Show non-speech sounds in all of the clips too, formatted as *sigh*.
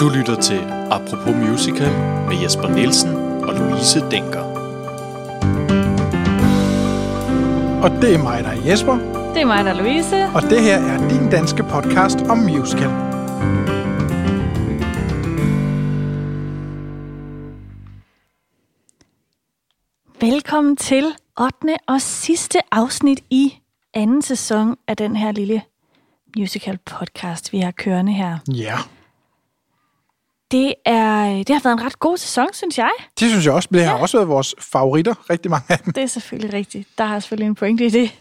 Du lytter til Apropos Musical med Jesper Nielsen og Louise Denker. Og det er mig, der er Jesper, Det er mig, der er Louise. og det her er din danske podcast om musical. Velkommen til 8. og sidste afsnit i anden sæson af den her lille musical podcast, vi har kørende her. Ja, Det, er, det har været en ret god sæson, synes jeg. det synes jeg også. Det har også været vores favoritter, rigtig mange af dem. Det er selvfølgelig rigtigt. Der har selvfølgelig en pointe i det.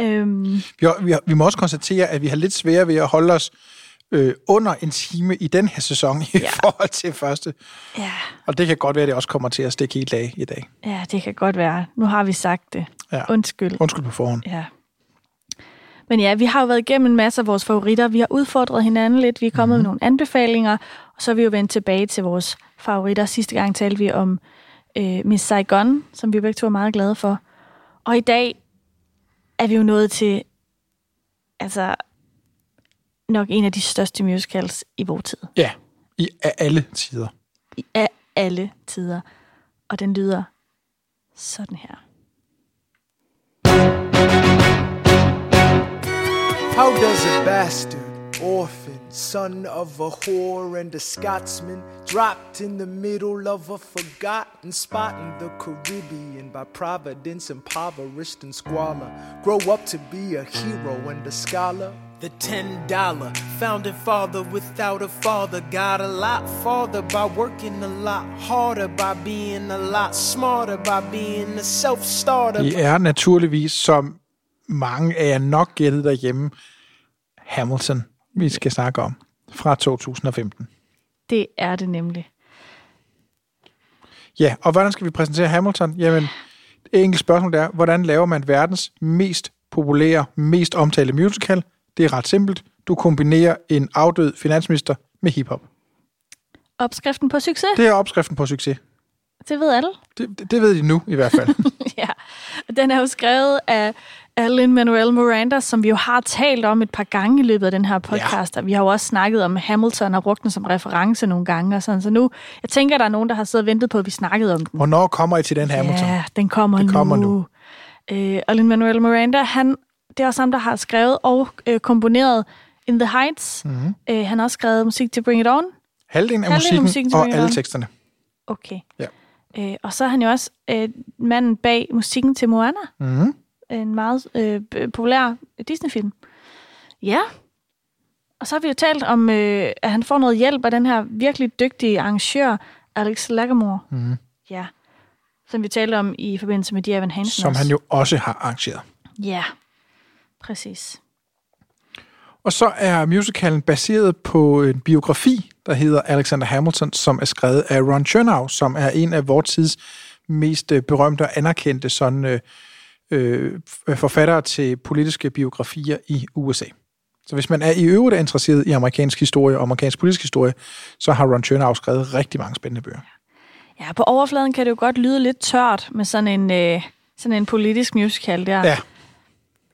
Øhm, Vi, har, vi, har, vi må også konstatere, at vi har lidt svære ved at holde os øh, under en time i den her sæson i Ja. ja. forhold til første. ja, Og det kan godt være, at det også kommer til at stikke helt af i dag. ja, det kan godt være. Nu har vi sagt det. Ja. Undskyld. Undskyld på forhånd. Ja. Men ja, vi har jo været igennem en masse af vores favoritter. Vi har udfordret hinanden lidt. Vi er kommet mm-hmm. med nogle anbefalinger. Og så er vi jo vendt tilbage til vores favoritter. Sidste gang talte vi om øh, Miss Saigon, som vi begge to er meget glade for. Og i dag er vi jo nået til altså nok en af de største musicals i vores tid. Ja, i af alle tider. I af alle tider. Og den lyder sådan her. How does a bastard, orphan, son of a whore and a Scotsman, dropped in the middle of a forgotten spot in the Caribbean by providence, impoverished and squalor, grow up to be a hero and a scholar? The ten dollar founding father without a father got a lot farther by working a lot harder, by being a lot smarter, by being a self starter. Det er naturligvis, som mange af jer nok gættede derhjemme, Hamilton, vi skal snakke om, fra 2015. Det er det nemlig. Ja, og hvordan skal vi præsentere Hamilton? Jamen, et enkelt spørgsmål er, hvordan laver man verdens mest populære, mest omtalte musical? Det er ret simpelt. Du kombinerer en afdød finansminister med hiphop. Opskriften på succes, Det er opskriften på succes. det ved alle. Det, det- det ved de nu i hvert fald. *laughs* Ja, den er jo skrevet af, af Lin-Manuel Miranda, som vi jo har talt om et par gange i løbet af den her podcast. Ja. Vi har jo også snakket om Hamilton og brugt den som reference nogle gange. Og sådan. Så nu, jeg tænker, der er nogen, der har siddet og ventet på, at vi snakkede om den. Hvornår kommer I til den Hamilton? Ja, den kommer Det nu. kommer nu. Øh, og Lin-Manuel Miranda, han, det er også ham, der har skrevet og øh, komponeret In the Heights. Mhm. Mm-hmm. Øh, han har også skrevet musik til Bring It On. Halvdelen af Halvdelen musikken, musikken og alle teksterne. Okay. Ja. Øh, og så er han jo også øh, manden bag musikken til Moana. Mm-hmm. En meget øh, populær Disney-film. Ja. Og så har vi jo talt om, øh, at han får noget hjælp af den her virkelig dygtige arrangør, Alex Lagamore. Mhm. Ja. Som vi talte om i forbindelse med Dear Evan Hansen. Som også. han jo også har arrangeret. Ja, præcis. Og så er musicalen baseret på en biografi, der hedder Alexander Hamilton, som er skrevet af Ron Chernow, som er en af vores tids mest øh, berømte og anerkendte sådan, øh, øh, forfattere til politiske biografier i USA. Så hvis man er i øvrigt interesseret i amerikansk historie og amerikansk politisk historie, så har Ron Chernow skrevet rigtig mange spændende bøger. Ja, på overfladen kan det jo godt lyde lidt tørt med sådan en, øh, sådan en politisk musical der. Ja,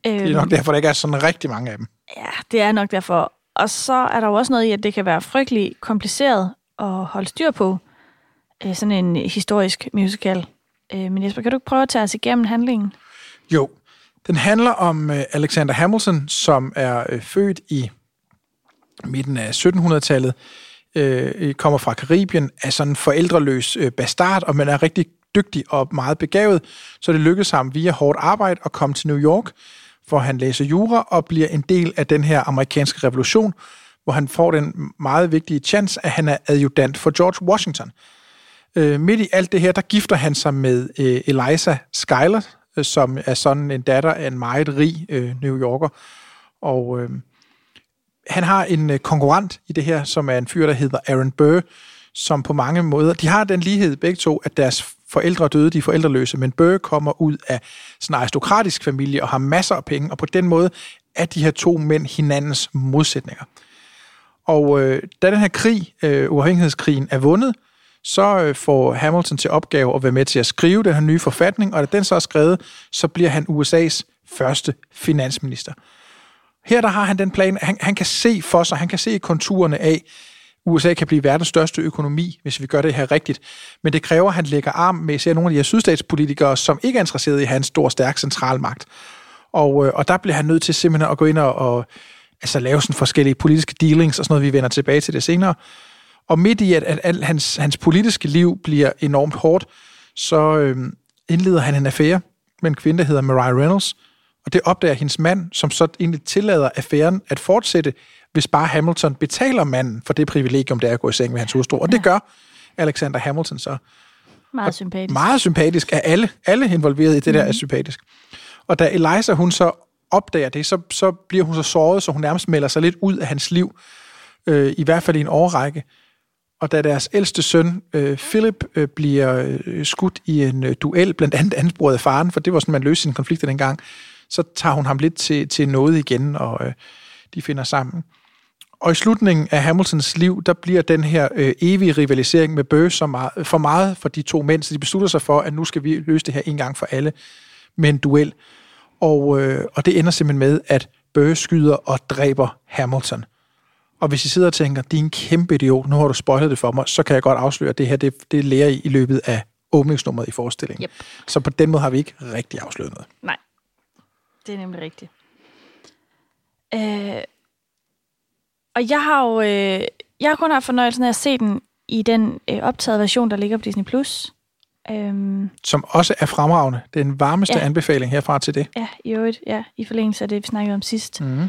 øhm, det er nok derfor, der ikke er sådan rigtig mange af dem. Ja, det er nok derfor. Og så er der jo også noget i, at det kan være frygtelig kompliceret at holde styr på. Øh, sådan en historisk musical. Øh, men Jesper, kan du ikke prøve at tage os igennem handlingen? Jo, den handler om øh, Alexander Hamilton, som er øh, født i midten af 1700-tallet, øh, kommer fra Karibien, er sådan en forældreløs øh, bastard, og man er rigtig dygtig og meget begavet, så det lykkedes ham via hårdt arbejde at komme til New York, hvor han læser jura og bliver en del af den her amerikanske revolution, hvor han får den meget vigtige chance, at han er adjutant for George Washington. Øh, midt i alt det her, der gifter han sig med øh, Eliza Schuyler, Øh, som er sådan en datter af en meget rig øh, New Yorker. Og øh, han har en øh, konkurrent i det her, som er en fyr, der hedder Aaron Burr, som på mange måder, de har den lighed begge to, at deres forældre døde, de er forældreløse, men Burr kommer ud af sådan en aristokratisk familie og har masser af penge, og på den måde er de her to mænd hinandens modsætninger. Og øh, da den her krig, øh, uafhængighedskrigen, er vundet, så øh, får Hamilton til opgave at være med til at skrive den her nye forfatning, og da den så er skrevet, så bliver han USA's første finansminister. Her der har han den plan, han, han kan se for sig, han kan se konturerne af, USA kan blive verdens største økonomi, hvis vi gør det her rigtigt. Men det kræver, at han lægger arm med især nogle af de her sydstatspolitikere, som ikke er interesseret i hans store, stærk centralmagt. Og, øh, og der bliver han nødt til simpelthen at gå ind og, og altså, lave sådan forskellige politiske dealings og sådan noget, vi vender tilbage til det senere. Og midt i, at, at, at hans, hans politiske liv bliver enormt hårdt, så øh, indleder han en affære med en kvinde, der hedder Mariah Reynolds, og det opdager hendes mand, som så egentlig tillader affæren at fortsætte, hvis bare Hamilton betaler manden for det privilegium, det er at gå i seng med hans hustru. Og det gør Alexander Hamilton så. Meget sympatisk. Meget sympatisk af alle. Alle involveret i det der er sympatisk. Og da Eliza, hun så opdager det, så, så bliver hun så såret, så hun nærmest melder sig lidt ud af hans liv, øh, i hvert fald i en årrække. Og da deres ældste søn, øh, Philip, øh, bliver øh, skudt i en øh, duel, blandt andet ansporet af faren, for det var sådan, man løste sin konflikt dengang, så tager hun ham lidt til, til noget igen, og øh, de finder sammen. Og i slutningen af Hamiltons liv, der bliver den her øh, evige rivalisering med Burr så meget, for meget for de to mænd, så de beslutter sig for, at nu skal vi løse det her en gang for alle med en duel. Og, øh, og det ender simpelthen med, at Burr skyder og dræber Hamilton. Og hvis I sidder og tænker, det er en kæmpe idiot, nu har du spoilet det for mig, så kan jeg godt afsløre, at det her, det, det lærer I i løbet af åbningsnummeret i forestillingen. Yep. Så på den måde har vi ikke rigtig afsløret noget. Nej, det er nemlig rigtigt. Øh, og jeg har jo øh, jeg har kun haft fornøjelsen af at se den i den øh, optagede version, der ligger på Disney+. Plus. Øhm, Som også er fremragende. Det er den varmeste Ja. anbefaling herfra til det. ja, i øvrigt, ja, i forlængelse af det, vi snakkede om sidst. Mm.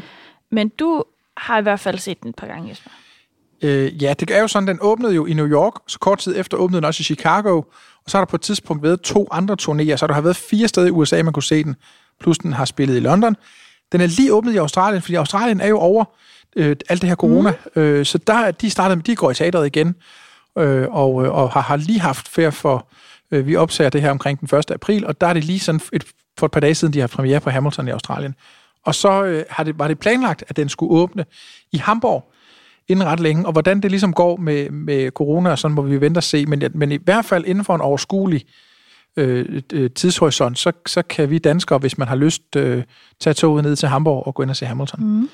Men du har i hvert fald set den et par gange, Jesper. Øh, ja, det er jo sådan, den åbnede jo i New York, så kort tid efter åbnede den også i Chicago, og så har der på et tidspunkt været to andre turnéer, så der har været fire steder i USA, man kunne se den, plus den har spillet i London. Den er lige åbnet i Australien, fordi Australien er jo over øh, alt det her corona, mm. øh, så der, de startede, de går i teateret igen, øh, og, øh, og har, har lige haft færd for, øh, vi opsager det her omkring den 1. april, og der er det lige sådan et, for et par dage siden, de har premiere på Hamilton i Australien. Og så øh, har det, var det planlagt, at den skulle åbne i Hamburg inden ret længe, og hvordan det ligesom går med, med corona og sådan, må vi vente og se, men, men i hvert fald inden for en overskuelig øh, øh, tidshorisont, så, så kan vi danskere, hvis man har lyst, øh, tage toget ned til Hamburg og gå ind og se Hamilton. Mm.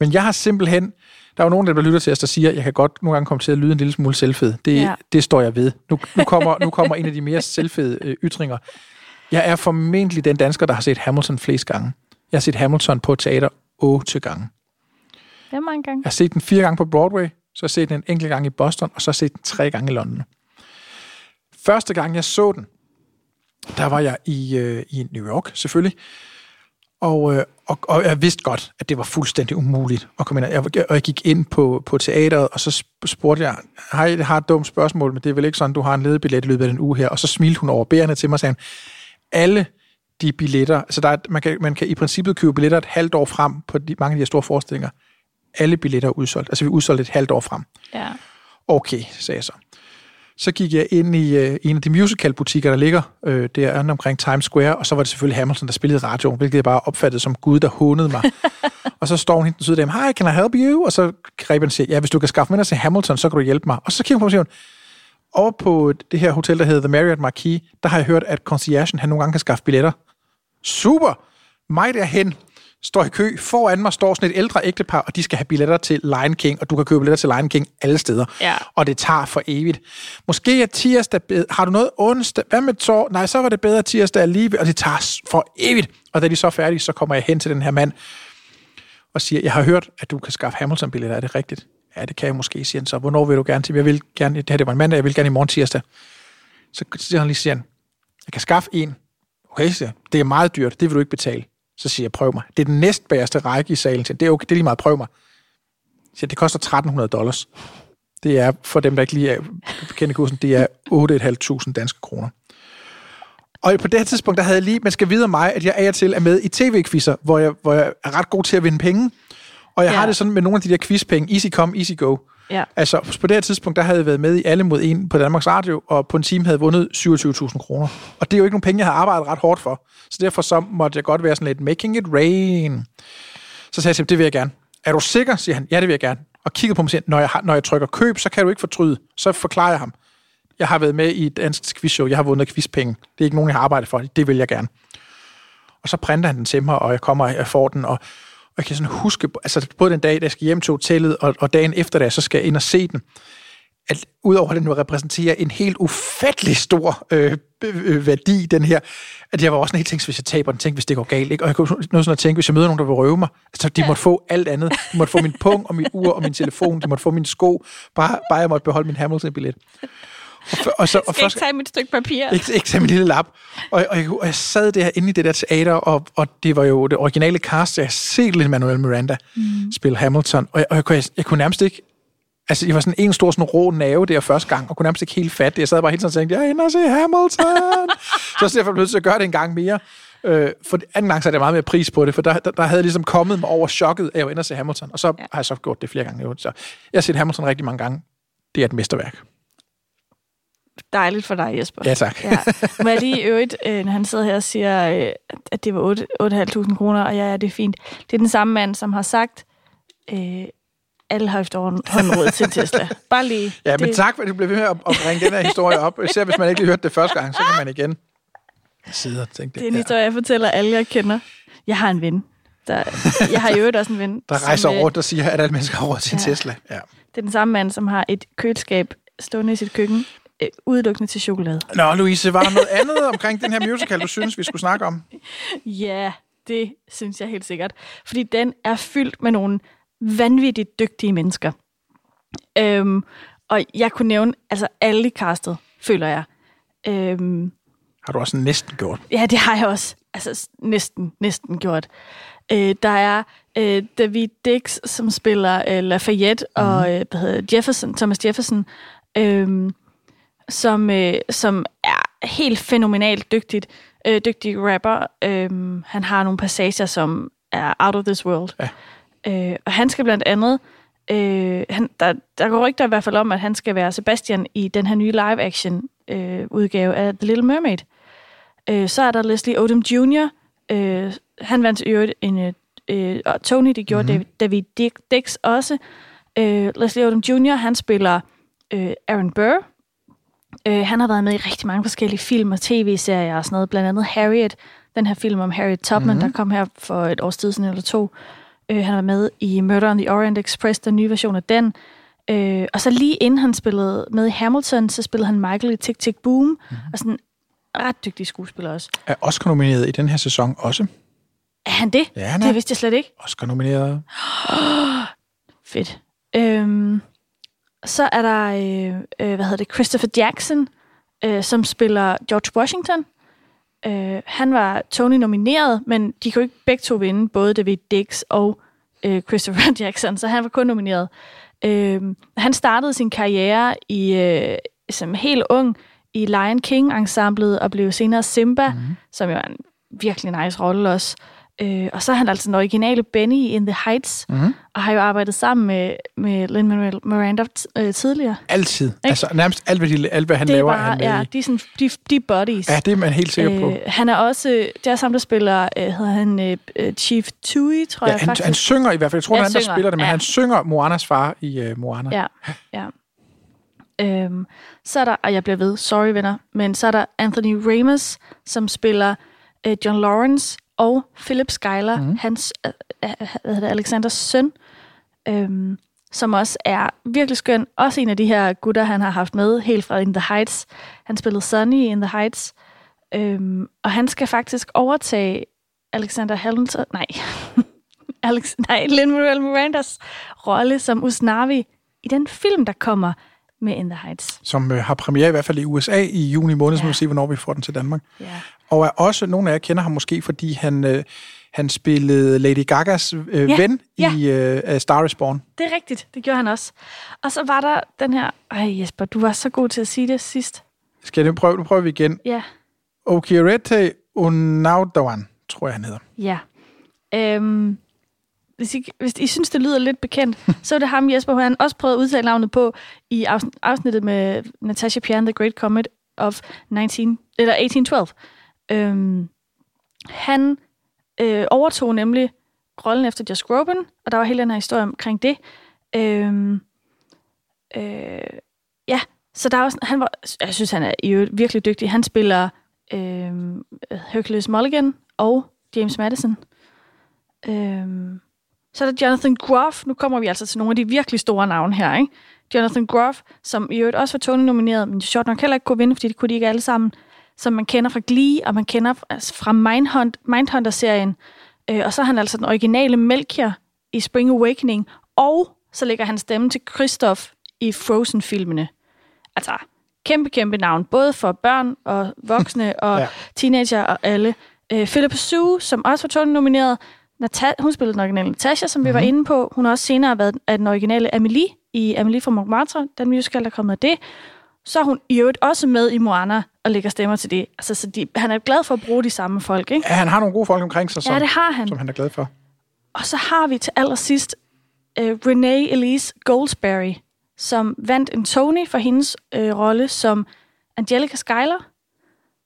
Men jeg har simpelthen, der er jo nogen, der lytter til os, der siger, at jeg kan godt nogle gange komme til at lyde en lille smule selvfed. Det, Ja. ja. det står jeg ved. Nu, nu, kommer, nu kommer en af de mere selvfede øh, ytringer. Jeg er formentlig den dansker, der har set Hamilton flest gange. Jeg har set Hamilton på teater otte gange. Det er mange gange. Jeg har set den fire gange på Broadway, så har jeg set den en enkelt gang i Boston, og så har jeg set den tre gange i London. Første gang, jeg så den, der var jeg i, øh, i New York, selvfølgelig. Og, øh, og, og jeg vidste godt, at det var fuldstændig umuligt at komme ind. Jeg, og jeg gik ind på, på teateret, og så sp- spurgte jeg, hej, jeg har et dumt spørgsmål, men det er vel ikke sådan, du har en ledebillet i løbet af den uge her. Og så smilte hun over bærende til mig og sagde, alle de billetter, altså der er, man, kan, man kan i princippet købe billetter et halvt år frem på de, mange af de her store forestillinger. Alle billetter er udsolgt. Altså vi er udsolgt et halvt år frem. Ja. Okay, sagde jeg så. Så gik jeg ind i øh, en af de musicalbutikker, der ligger øh, der omkring Times Square, og så var det selvfølgelig Hamilton, der spillede radio, hvilket jeg bare opfattede som Gud, der hånede mig. *laughs* og så står hun den søde dame, hi, can I help you? Og så greb han og siger, ja, hvis du kan skaffe mig ind til Hamilton, så kan du hjælpe mig. Og så kigger hun på mig og siger, over på det her hotel, der hedder The Marriott Marquis, der har jeg hørt, at conciergen, han nogle gange kan skaffe billetter. Super! Mig derhen, står i kø. Foran mig står sådan et ældre ægtepar, og de skal have billetter til Lion King, og du kan købe billetter til Lion King alle steder. Ja. Og det tager for evigt. Måske er tirsdag bedre. Har du noget onsdag? Hvad med tor? Nej, så var det bedre tirsdag alligevel, og det tager for evigt. Og da de så er færdige, så kommer jeg hen til den her mand og siger, jeg har hørt, at du kan skaffe Hamilton-billetter. Er det rigtigt? Ja, det kan jeg måske, siger han så. Hvornår vil du gerne til? Jeg vil gerne, det her det var en mandag, jeg vil gerne i morgen tirsdag. Så siger han lige, siger han, jeg kan skaffe en. Okay, siger det er meget dyrt, det vil du ikke betale. Så siger jeg, prøv mig. Det er den næstbæreste række i salen til. Det er okay, det er lige meget, prøv mig. Så siger, det koster 1300 dollars. Det er, for dem, der ikke lige er bekendt kursen, det er 8.500 danske kroner. Og på det her tidspunkt, der havde jeg lige, man skal vide om mig, at jeg af og til er med i tv-quizzer, hvor jeg, hvor jeg er ret god til at vinde penge. Og jeg. Ja. har det sådan med nogle af de der quizpenge, easy come, easy go. Ja. Altså, på det her tidspunkt, der havde jeg været med i Alle mod en på Danmarks Radio, og på en time havde vundet 27.000 kroner. Og det er jo ikke nogen penge, jeg har arbejdet ret hårdt for. Så derfor så måtte jeg godt være sådan lidt, making it rain. Så sagde jeg til ham, det vil jeg gerne. Er du sikker, siger han. Ja, det vil jeg gerne. Og kigger på mig og siger, når jeg, har, når jeg trykker køb, så kan du ikke fortryde. Så forklarer jeg ham. Jeg har været med i et dansk quizshow. Jeg har vundet quizpenge. Det er ikke nogen, jeg har arbejdet for. Det vil jeg gerne. Og så printer han den til mig, og jeg kommer og jeg får den, og jeg kan sådan huske, altså både den dag, da jeg skal hjem til hotellet, og, og dagen efter det, så skal jeg ind og se den, at udover at den nu repræsenterer en helt ufattelig stor øh, øh, øh, værdi, den her, at jeg var også sådan helt tænkt, hvis jeg taber den, tænk, hvis det går galt, ikke? Og jeg kunne noget sådan at tænke, hvis jeg møder nogen, der vil røve mig, altså de måtte få alt andet. De måtte få min pung, og mit ur, og min telefon, de måtte få min sko, bare, bare jeg måtte beholde min Hamilton-billet. Og, så, og Skal ikke tage mit stykke papir? ikke, ikke tage min lille lap. Og, og, jeg, og jeg sad der inde i det der teater, og, og det var jo det originale cast, jeg har set lidt Manuel Miranda mm. spille Hamilton, og, jeg, og jeg, kunne, jeg, jeg kunne nærmest ikke Altså, jeg var sådan en stor sådan rå nerve der første gang, og kunne nærmest ikke helt fatte det. Jeg sad bare hele tiden og tænkte, jeg er inde og se Hamilton. så derfor blev jeg nødt til at gøre det en gang mere. Øh, for anden gang så er det meget mere pris på det, for der, der, der havde jeg ligesom kommet mig over chokket af at jeg var inde og se Hamilton. Og så ja. har jeg så gjort det flere gange. Så jeg har set Hamilton rigtig mange gange. Det er et mesterværk. Dejligt for dig, Jesper. Ja, tak. Ja. Må jeg lige øvrigt, øh, når han sidder her og siger, øh, at det var 8 8.500 kroner, og ja, ja, det er fint. Det er den samme mand, som har sagt, øh, alle har efterhånden råd til Tesla. Bare lige. Ja, men det, tak, for at du blev ved med at, at bringe den her historie op. Især hvis man ikke lige hørte det første gang, så kan man igen sidde og tænke Det er en historie, jeg fortæller alle, jeg kender. Jeg har en ven. Der, jeg har i øvrigt også en ven. Der rejser som, øh, rundt og siger, at alle mennesker har råd til Ja. Tesla. Ja. Det er den samme mand, som har et køleskab stående i sit køkken, øh, udelukkende til chokolade. Nå, Louise, var der noget andet omkring den her musical, du synes, vi skulle snakke om? *laughs* Ja, det synes jeg helt sikkert. Fordi den er fyldt med nogle vanvittigt dygtige mennesker. Øhm, og jeg kunne nævne altså alle i castet, føler jeg. Øhm, Har du også næsten gjort. ja, det har jeg også. Altså næsten, næsten gjort. Øh, der er øh, David Dix, som spiller øh, Lafayette, mm. og øh, hvad hedder Jefferson, Thomas Jefferson, øh, som, øh, som er helt fænomenalt dygtigt, øh, dygtig rapper. Øh, han har nogle passager, som er out of this world. Ja. Øh, og han skal blandt andet, øh, han, der, der går rygter i hvert fald om, at han skal være Sebastian i den her nye live-action øh, udgave af The Little Mermaid. Øh, så er der Leslie Odom Jr., øh, han vandt i øvrigt en, øh, øh, og Tony, det gjorde mm-hmm. David, David Dix også. Øh, Leslie Odom Jr., han spiller øh, Aaron Burr. Øh, han har været med i rigtig mange forskellige film og tv-serier og sådan noget. Blandt andet Harriet, den her film om Harriet Tubman, mm-hmm. der kom her for et års tid siden eller to. Øh, han var med i Murder on the Orient Express, den nye version af den. Øh, og så lige inden han spillede med i Hamilton, så spillede han Michael i Tick Tick Boom. Mm-hmm. Og sådan ret dygtig skuespiller også. Er Oscar nomineret i den her sæson også? Er han det? Ja, han er. Det vidste jeg slet ikke. Oscar nomineret. *gasps* Fedt. Øhm, så er der, øh, øh, hvad hedder det, Christopher Jackson, øh, som spiller George Washington. Øh, han var Tony nomineret, men de kunne ikke begge to vinde, både David Dix og øh, Christopher *laughs* Jackson, så han var kun nomineret. Øh, han startede sin karriere i øh, som helt ung i Lion King-ensemblet og blev senere Simba, mm-hmm. som jo er en virkelig nice rolle også. Øh, og så er han altså den originale Benny i In the Heights, mm-hmm. og har jo arbejdet sammen med, med Lin-Manuel Miranda øh, tidligere. Altid. Altså nærmest alt, hvad, de, alt, hvad han det er laver, er bare, han ja, de er, sådan, de, de buddies. Ja, det er man helt sikker på. Øh, han er også, det er sammen, der spiller, øh, hedder han øh, øh, Chief Tui, tror Ja, jeg han, faktisk. han synger i hvert fald. Jeg tror, Ja, det er han, der synger, spiller det, men ja. han synger Moanas far i uh, Moana. Ja, ja. Øhm, så er der, og jeg bliver ved, sorry venner, men så er der Anthony Ramos, som spiller øh, John Lawrence, og Philip Schuyler, mm. hans, øh, øh, hvad hedder det, Alexanders søn, øhm, som også er virkelig skøn. Også en af de her gutter, han har haft med, helt fra In the Heights. Han spillede Sonny i In the Heights. Øhm, og han skal faktisk overtage Alexander Hamilton, nej, *laughs* Alex, nej, Lin-Manuel Mirandas rolle som Usnavi i den film, der kommer med In the Heights. Som øh, har premiere i hvert fald i USA i juni måned, så Ja. må vi se, hvornår vi får den til Danmark. Ja. Og er også, nogle af jer kender ham måske, fordi han, øh, han spillede Lady Gagas øh, Ja, ven ja. i øh, Star is Born. Det er rigtigt, det gjorde han også. Og så var der den her... Ej Jesper, du var så god til at sige det sidst. Skal jeg prøve? Nu prøver vi igen. Ja, Okirete Unaudawan, tror jeg, han hedder. Ja. Øhm, hvis, I, hvis I synes, det lyder lidt bekendt, *laughs* så er det ham, Jesper, han også prøvet at udtale navnet på i afsn- afsnittet med Natasha Pian, The Great Comet of 19, eller 1812. Øhm, han øh, overtog nemlig rollen efter Josh Groban, og der var hele den her historie omkring det. Øhm, øh, ja, så der var sådan, han var, jeg synes, han er i øvrigt virkelig dygtig. Han spiller øh, Hercules Mulligan og James Madison. Øhm, så er der Jonathan Groff. Nu kommer vi altså til nogle af de virkelig store navne her, ikke? Jonathan Groff, som i øvrigt også var Tony-nomineret, men sjovt nok heller ikke kunne vinde, fordi det kunne de ikke alle sammen, som man kender fra Glee, og man kender altså fra Mindhunt, Mindhunter-serien. Øh, og så er han altså den originale Melchior i Spring Awakening, og så lægger han stemme til Christoph i Frozen-filmene. Altså, kæmpe, kæmpe navn, både for børn og voksne *laughs* og Ja. teenager og alle. Øh, Philippa Sue, som også var Tony-nomineret, Nata- hun spillede den originale Natasha, som vi var inde på. Hun har også senere været af den originale Amelie i Amelie fra Montmartre, den musical, der er kommet af det. Så er hun i øvrigt også med i Moana og lægger stemmer til det. Altså, så de, han er glad for at bruge de samme folk, ikke? Ja, han har nogle gode folk omkring sig, som, Ja, det har han. som han er glad for. Og så har vi til allersidst uh, Renee Elise Goldsberry, som vandt en Tony for hendes uh, rolle som Angelica Schuyler.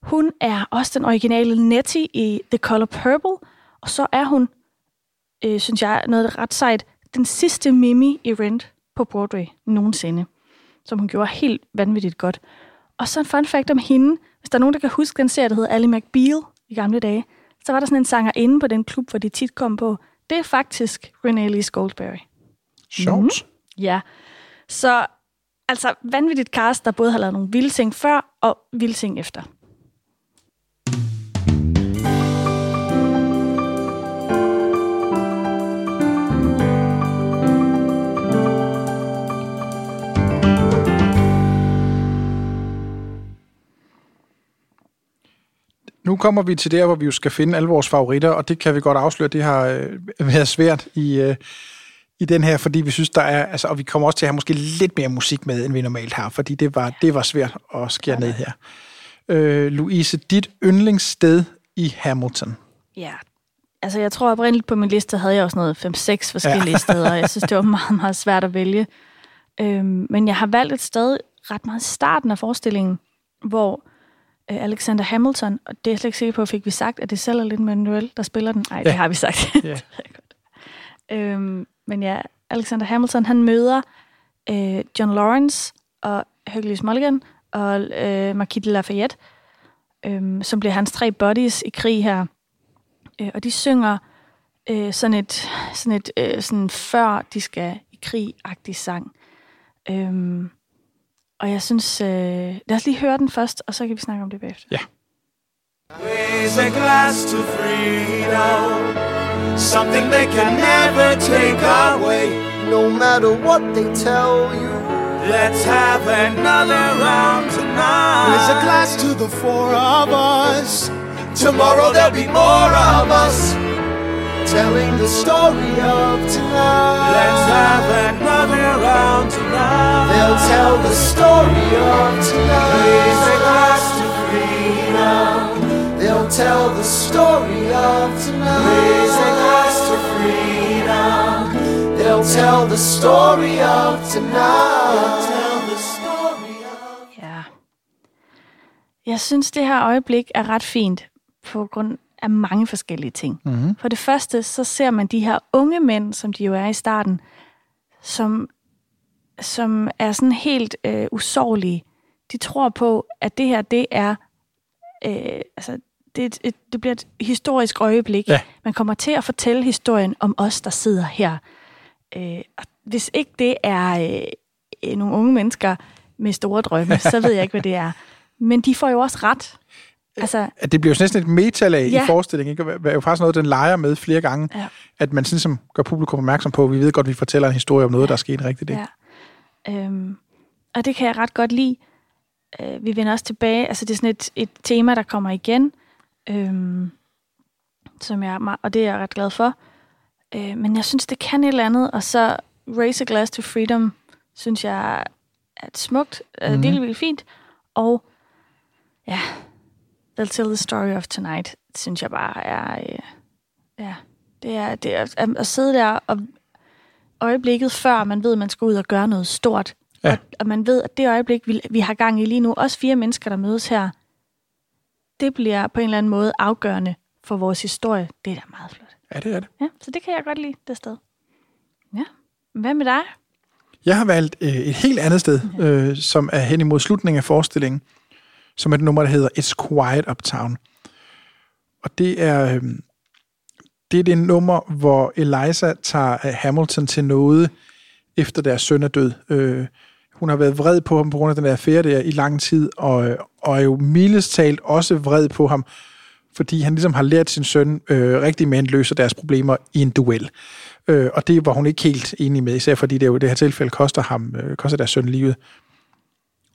Hun er også den originale Nettie i The Color Purple, og så er hun, uh, synes jeg, noget ret sejt, den sidste Mimi i Rent på Broadway nogensinde, som hun gjorde helt vanvittigt godt. Og så en fun fact om hende, hvis der er nogen, der kan huske den serie, der hedder Ally McBeal i gamle dage, så var der sådan en sanger inde på den klub, hvor de tit kom på. Det er faktisk Elise Goldberry. Sjovt. Mhm. Ja. Så altså vanvittigt cast, der både har lavet nogle vilde ting før og vilde ting efter. Nu kommer vi til der, hvor vi jo skal finde alle vores favoritter, og det kan vi godt afsløre, det har øh, været svært i, øh, i den her, fordi vi synes, der er, altså, og vi kommer også til at have måske lidt mere musik med, end vi normalt har, fordi det var, det var svært at skære ned her. Øh, Louise, dit yndlingssted i Hamilton. Ja. Altså, jeg tror oprindeligt på min liste havde jeg også noget 5-6 forskellige ja. *laughs* steder. Jeg synes, det var meget, meget svært at vælge. Øhm, men jeg har valgt et sted ret meget i starten af forestillingen, hvor Alexander Hamilton, og det er jeg slet ikke sikker på, fik vi sagt, at det selv er lidt Manuel, der spiller den? Nej, ja. Det har vi sagt. Ja. *laughs* Øhm, men ja, Alexander Hamilton, han møder øh, John Lawrence og Hercules Mulligan og øh, Marquis de Lafayette, øh, som bliver hans tre buddies i krig her. Øh, og de synger øh, sådan et, sådan et øh, sådan før de skal i krig-agtig sang. Øhm, og jeg synes, øh, lad os lige høre den først, og så kan vi snakke om det bagefter. Ja. Raise a glass to freedom, something they can never take away. No matter what they tell you, Let's have another round tonight. raise a glass to the four of us, Tomorrow there'll be more of us. Telling the story of tonight. Let's have another round tonight. They'll tell the story of Raise a glass tonight. to freedom. They'll tell the story of tonight. Raise a glass to freedom. They'll tell the story of tonight. Tell the story of Ja. Jeg synes, det her øjeblik er ret fint på grund af mange forskellige ting. Mm-hmm. For det første, så ser man de her unge mænd, som de jo er i starten, som, som er sådan helt øh, usårlige. De tror på, at det her, det er, øh, altså, det, et, et, det bliver et historisk øjeblik. Ja. Man kommer til at fortælle historien om os, der sidder her. Øh, og hvis ikke det er øh, nogle unge mennesker med store drømme, så ved jeg ikke, hvad det er. Men de får jo også ret. Altså, At det bliver jo næsten et metalag ja. Ja. i forestillingen, ikke? Det er jo faktisk noget, den leger med flere gange, Ja. at man sådan ligesom gør publikum opmærksom på, at vi ved godt, at vi fortæller en historie om noget, der er sket rigtigt. Ikke? Ja. Øhm, og det kan jeg ret godt lide. Øh, vi vender også tilbage. Altså, det er sådan et, et tema, der kommer igen. Øhm, som jeg er meget, og det er jeg ret glad for. Øh, men jeg synes, det kan et eller andet. Og så Raise a Glass to Freedom, synes jeg er et smukt, mm. Mhm. virkelig, virkelig fint. Og ja, They'll Tell the Story of Tonight, synes jeg bare er... Øh, ja, det er, det er at, at sidde der og øjeblikket før man ved, at man skal ud og gøre noget stort. Ja. Og, og man ved, at det øjeblik, vi, vi har gang i lige nu, også fire mennesker, der mødes her, det bliver på en eller anden måde afgørende for vores historie. Det er da meget flot. Ja, det er det. Ja, så det kan jeg godt lide, det sted. Ja. Hvad med dig? Jeg har valgt øh, et helt andet sted, øh, som er hen imod slutningen af forestillingen, som er et nummer, der hedder It's Quiet Uptown. Og det er, øhm, det er det nummer, hvor Eliza tager øh, Hamilton til noget efter deres søn er død. Øh, hun har været vred på ham på grund af den der affære der i lang tid, og, øh, og er jo mildest talt også vred på ham, fordi han ligesom har lært sin søn øh, rigtig mænd løser deres problemer i en duel. Øh, og det var hun ikke helt enig med, især fordi det jo i det her tilfælde koster ham, øh, koster deres søn livet.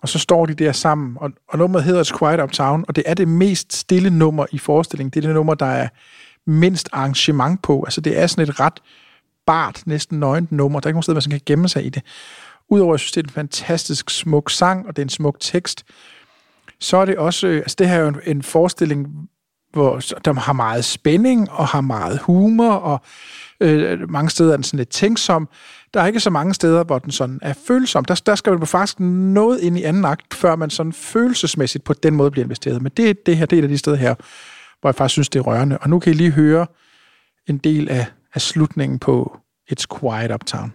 Og så står de der sammen, og, og nummeret hedder It's Quiet Uptown, og det er det mest stille nummer i forestillingen. Det er det nummer, der er mindst arrangement på. Altså det er sådan et ret bart, næsten nøgent nummer. Der er ikke nogen sted, man sådan kan gemme sig i det. Udover, at jeg synes, det er en fantastisk smuk sang, og det er en smuk tekst, så er det også, øh, altså det her er jo en, en forestilling, hvor der har meget spænding, og har meget humor, og øh, mange steder er den sådan lidt tænksom. Der er ikke så mange steder, hvor den sådan er følsom. Der, der skal man faktisk noget ind i anden akt, før man sådan følelsesmæssigt på den måde bliver investeret. Men det, det her, det er et af de steder her, hvor jeg faktisk synes, det er rørende. Og nu kan I lige høre en del af, af slutningen på It's Quiet Uptown.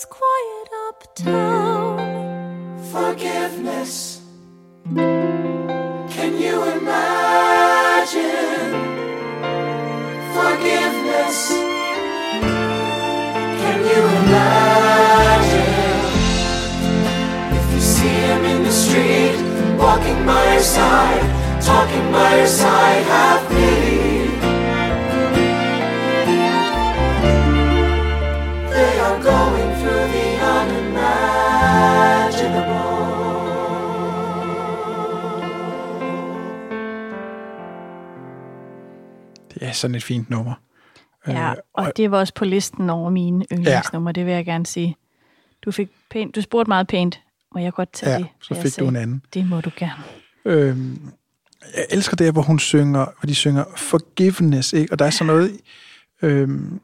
It's quiet uptown. Forgiveness. Can you imagine? Forgiveness. Can you imagine? If you see him in the street, walking by your side, talking by your side, have pity. Er sådan et fint nummer. Ja, Øh, og det var også på listen over mine yndlingsnumre, det vil jeg gerne sige. Du fik pænt, du spurgte meget pænt, må jeg godt tage Ja, det? så fik du sagde, en anden. Det må du gerne. Øhm, jeg elsker det, hvor hun synger, hvor de synger forgiveness, ikke? Og der er sådan noget... Øhm,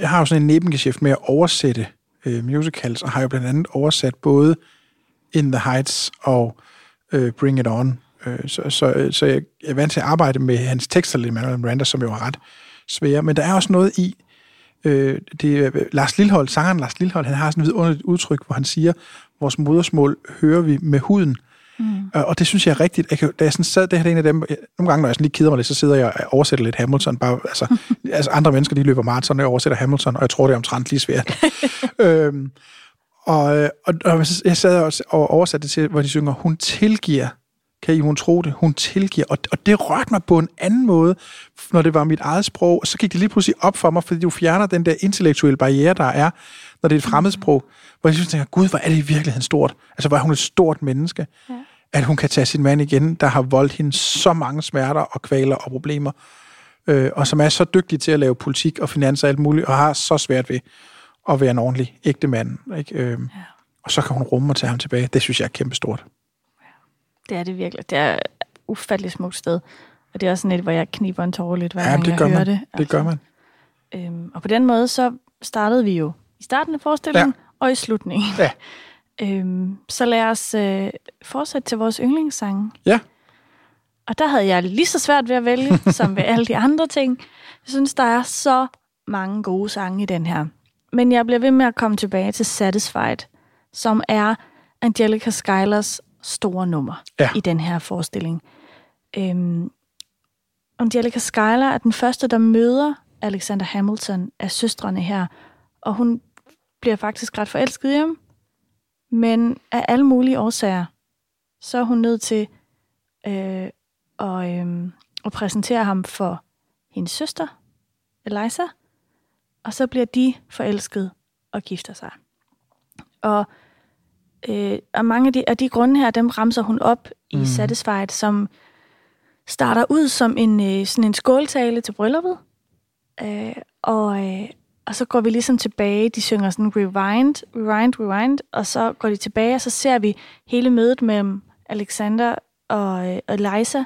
jeg har jo sådan en nebengeschæft med at oversætte øh, musicals, og har jo blandt andet oversat både In the Heights og øh, Bring It On. Øh, så, så, så jeg, er vant til at arbejde med hans tekster lidt, Manuel Miranda, som jo er ret svære. Men der er også noget i, øh, det øh, Lars Lilhold, sangeren Lars Lilhold, han har sådan et vidunderligt udtryk, hvor han siger, vores modersmål hører vi med huden. Mm. Og det synes jeg er rigtigt. Jeg kan, da jeg sådan sad, det her er en af dem, jeg, nogle gange, når jeg sådan lige keder mig lidt, så sidder jeg og oversætter lidt Hamilton. Bare, altså, *laughs* altså andre mennesker, de løber maraton, og jeg oversætter Hamilton, og jeg tror, det er omtrent lige svært. *laughs* øhm, og, øh, og, og jeg sad og oversatte det til, hvor de synger, hun tilgiver. Kan I hun tro det? Hun tilgiver. Og, og det rørte mig på en anden måde, når det var mit eget sprog. Og så gik det lige pludselig op for mig, fordi du fjerner den der intellektuelle barriere, der er, når det er et fremmedsprog. Hvor jeg synes, tænker, gud, hvor er det i virkeligheden stort. Altså, hvor er hun et stort menneske. Ja. At hun kan tage sin mand igen, der har voldt hende så mange smerter og kvaler og problemer. Øh, og som er så dygtig til at lave politik og finanser og alt muligt, og har så svært ved at være en ordentlig ægte mand. Ikke? Øh, ja. Og så kan hun rumme og tage ham tilbage. Det synes jeg er kæmpestort. Det er det virkelig. Det er et ufatteligt smukt sted. Og det er også sådan et, hvor jeg kniber en tårer lidt, hver Ja, gang det jeg gør hører man. det. Det gør man. Øhm, og på den måde, så startede vi jo i starten af forestillingen ja. og i slutningen. Ja. *laughs* Øhm, så lad os øh, fortsætte til vores yndlingssange. Ja. Og der havde jeg lige så svært ved at vælge, *laughs* som ved alle de andre ting. Jeg synes, der er så mange gode sange i den her. Men jeg bliver ved med at komme tilbage til Satisfied, som er Angelica Schuyler's store nummer Ja. i den her forestilling. Øhm, Angelica Schuyler er den første, der møder Alexander Hamilton af søstrene her, og hun bliver faktisk ret forelsket i ham, men af alle mulige årsager, så er hun nødt til øh, at, øh, at præsentere ham for hendes søster, Eliza, og så bliver de forelsket og gifter sig. Og, øh, og mange af de, af de grunde her, dem ramser hun op i Mhm. Satisfied, som, starter ud som en, øh, sådan en skåltale til brylluppet. Øh, og, øh, og så går vi ligesom tilbage. De synger sådan rewind, rewind, rewind. Og så går de tilbage, og så ser vi hele mødet mellem Alexander og, øh, og Eliza.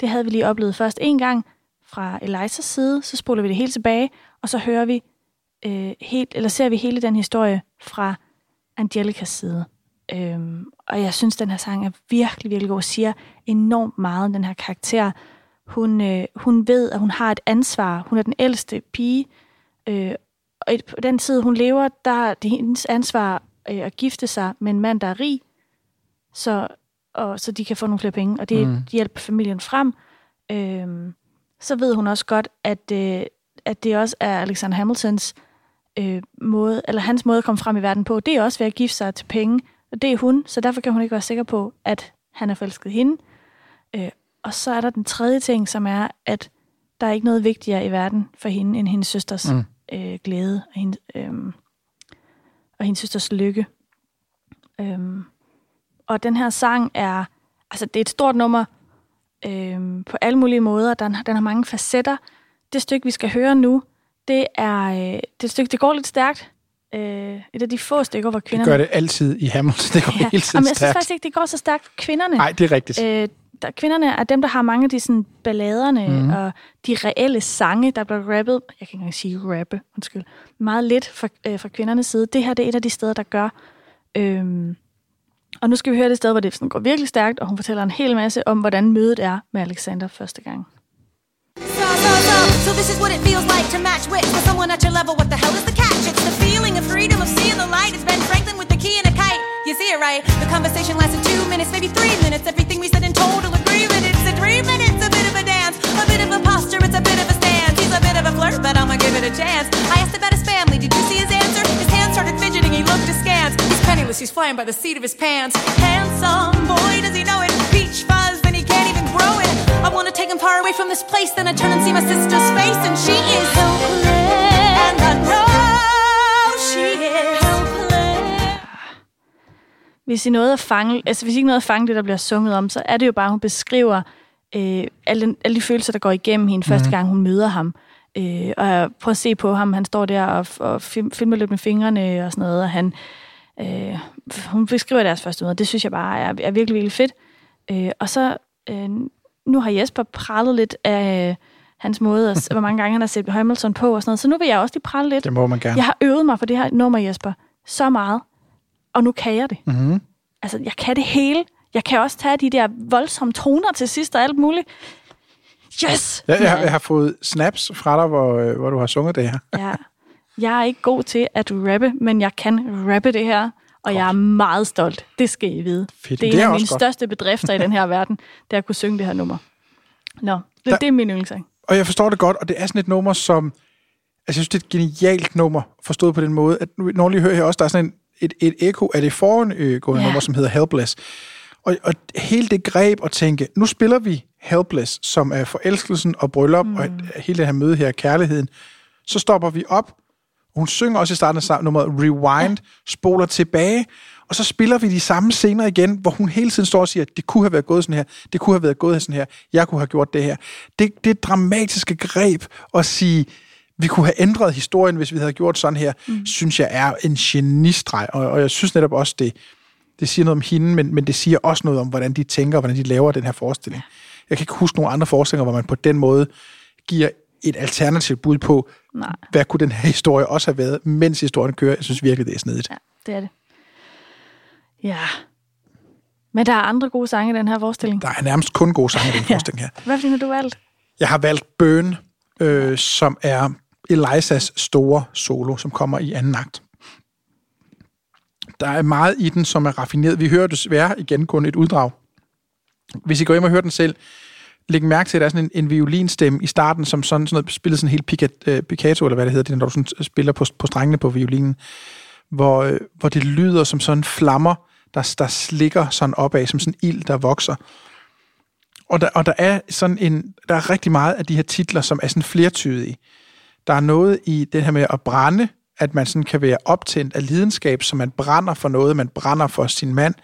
Det havde vi lige oplevet først en gang fra Elizas side. Så spoler vi det helt tilbage, og så hører vi øh, helt, eller ser vi hele den historie fra Angelicas side. Øhm, og jeg synes, den her sang er virkelig, virkelig god. Siger enormt meget om den her karakter. Hun, øh, hun ved, at hun har et ansvar. Hun er den ældste pige. Øh, og et, på den tid, hun lever, der er det hendes ansvar øh, at gifte sig med en mand, der er rig, så, og, så de kan få nogle flere penge. Og det Mm. hjælper familien frem. Øhm, så ved hun også godt, at, øh, at det også er Alexander Hamiltons øh, måde, eller hans måde at komme frem i verden på, det er også ved at gifte sig til penge. Det er hun, så derfor kan hun ikke være sikker på, at han er forelsket hende. Øh, og så er der den tredje ting, som er, at der er ikke noget vigtigere i verden for hende, end hendes søsters Mm. øh, glæde og, hende, øh, og hendes søsters lykke. Øhm, og den her sang er, altså det er et stort nummer øhm, på alle mulige måder. Den, den har mange facetter. Det stykke, vi skal høre nu, det er, øh, det et stykke, det går lidt stærkt. Øh, et af de få stykker, hvor Det kvinderne... gør det altid i Hamilton. Det går ja. hele Jamen, tiden jeg synes faktisk ikke, det går så stærkt for kvinderne. Nej, det er rigtigt. Øh, der, kvinderne er dem, der har mange af de sådan, balladerne mm. og de reelle sange, der bliver rappet. Jeg kan ikke engang sige rappe, undskyld. Meget lidt fra, øh, fra kvindernes side. Det her det er et af de steder, der gør. Øhm, og nu skal vi høre det sted, hvor det sådan går virkelig stærkt, og hun fortæller en hel masse om, hvordan mødet er med Alexander første gang. So, so, so, so this is what it feels like to match wits with someone at your level. What the flying by the seat of his pants. Handsome boy, does he know it? Peach fuzz, and he can't even grow it. I wanna take him far away from this place. Then I turn and see my sister's face, and she is helpless. And I know she is helpless. Hvis I nåede at fange, altså hvis I ikke nåede at fange det, der bliver sunget om, så er det jo bare, at hun beskriver øh, alle, alle de følelser, der går igennem hende første Mhm. gang, hun møder ham. Øh, og prøv at se på ham, han står der og, og film, filmer lidt med fingrene og sådan noget, og han, øh, hun beskriver deres første møde, det synes jeg bare er, er virkelig, virkelig fedt. Øh, og så, øh, nu har Jesper prallet lidt af øh, hans måde, at, *laughs* hvor mange gange han har set Hamilton på og sådan noget, så nu vil jeg også lige pralle lidt. Det må man gerne. Jeg har øvet mig for det her nummer, Jesper, så meget, og nu kan jeg det. Mm-hmm. Altså, jeg kan det hele. Jeg kan også tage de der voldsomme toner til sidst og alt muligt. Yes! Jeg, jeg, har- jeg har fået snaps fra dig, hvor, øh, hvor du har sunget det her. Ja. *laughs* Jeg er ikke god til at rappe, men jeg kan rappe det her, og jeg er meget stolt. Det skal I vide. Fedt. Det er Det en er af mine godt. største bedrifter i den her verden, det er at kunne synge det her nummer. Nå, det, Der- det er min yndlingssang. Og jeg forstår det godt, og det er sådan et nummer, som... Altså, jeg synes, det er et genialt nummer, forstået på den måde, at når lige hører her også, der er sådan en, et, et ekko af det foregående Ja. nummer, som hedder Helpless. Og, og hele det greb at tænke, nu spiller vi Helpless, som er forelskelsen og bryllup, mm. og hele det her møde her, kærligheden. Så stopper vi op, hun synger også i starten af nummeret Rewind, spoler tilbage, og så spiller vi de samme scener igen, hvor hun hele tiden står og siger, det kunne have været gået sådan her, det kunne have været gået sådan her, jeg kunne have gjort det her. Det, det dramatiske greb at sige, vi kunne have ændret historien, hvis vi havde gjort sådan her, mm. synes jeg er en genistreg, og, og jeg synes netop også, det, det siger noget om hende, men, men det siger også noget om, hvordan de tænker, og hvordan de laver den her forestilling. Jeg kan ikke huske nogle andre forestillinger, hvor man på den måde giver et alternativt bud på, Nej. hvad kunne den her historie også have været, mens historien kører. Jeg synes virkelig, det er snedigt. Ja, det er det. Ja. Men der er andre gode sange i den her forestilling. Der er nærmest kun gode sange i den *laughs* forestilling her. Hvad for har du valgt? Jeg har valgt Burn, øh, som er Elisas store solo, som kommer i anden akt. Der er meget i den, som er raffineret. Vi hører desværre igen kun et uddrag. Hvis I går hjem og hører den selv, lægge mærke til, at der er sådan en, en violinstemme i starten, som sådan, sådan noget, spiller sådan helt picat, øh, eller hvad det hedder, det, når du sådan øh, spiller på, på strengene på violinen, hvor, øh, hvor det lyder som sådan flammer, der, der slikker sådan opad, som sådan ild, der vokser. Og der, og der er sådan en, der er rigtig meget af de her titler, som er sådan flertydige. Der er noget i det her med at brænde, at man sådan kan være optændt af lidenskab, så man brænder for noget, man brænder for sin mand.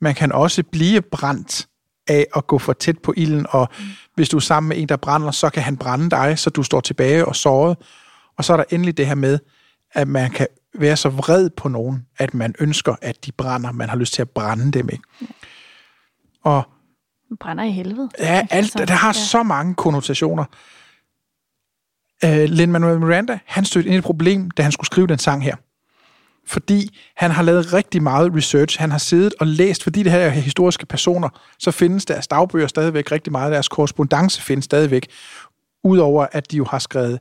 Man kan også blive brændt af at gå for tæt på ilden, og mm. hvis du er sammen med en, der brænder, så kan han brænde dig, så du står tilbage og såret. Og så er der endelig det her med, at man kan være så vred på nogen, at man ønsker, at de brænder. Man har lyst til at brænde dem, ikke? Og Man brænder i helvede. Ja, alt, Altså, det har ja. så mange konnotationer. Uh, Lin-Manuel Miranda, han stødte ind i et problem, da han skulle skrive den sang her. Fordi han har lavet rigtig meget research. Han har siddet og læst, fordi det her er historiske personer, så findes deres dagbøger stadigvæk rigtig meget. Deres korrespondence findes stadigvæk. Udover at de jo har skrevet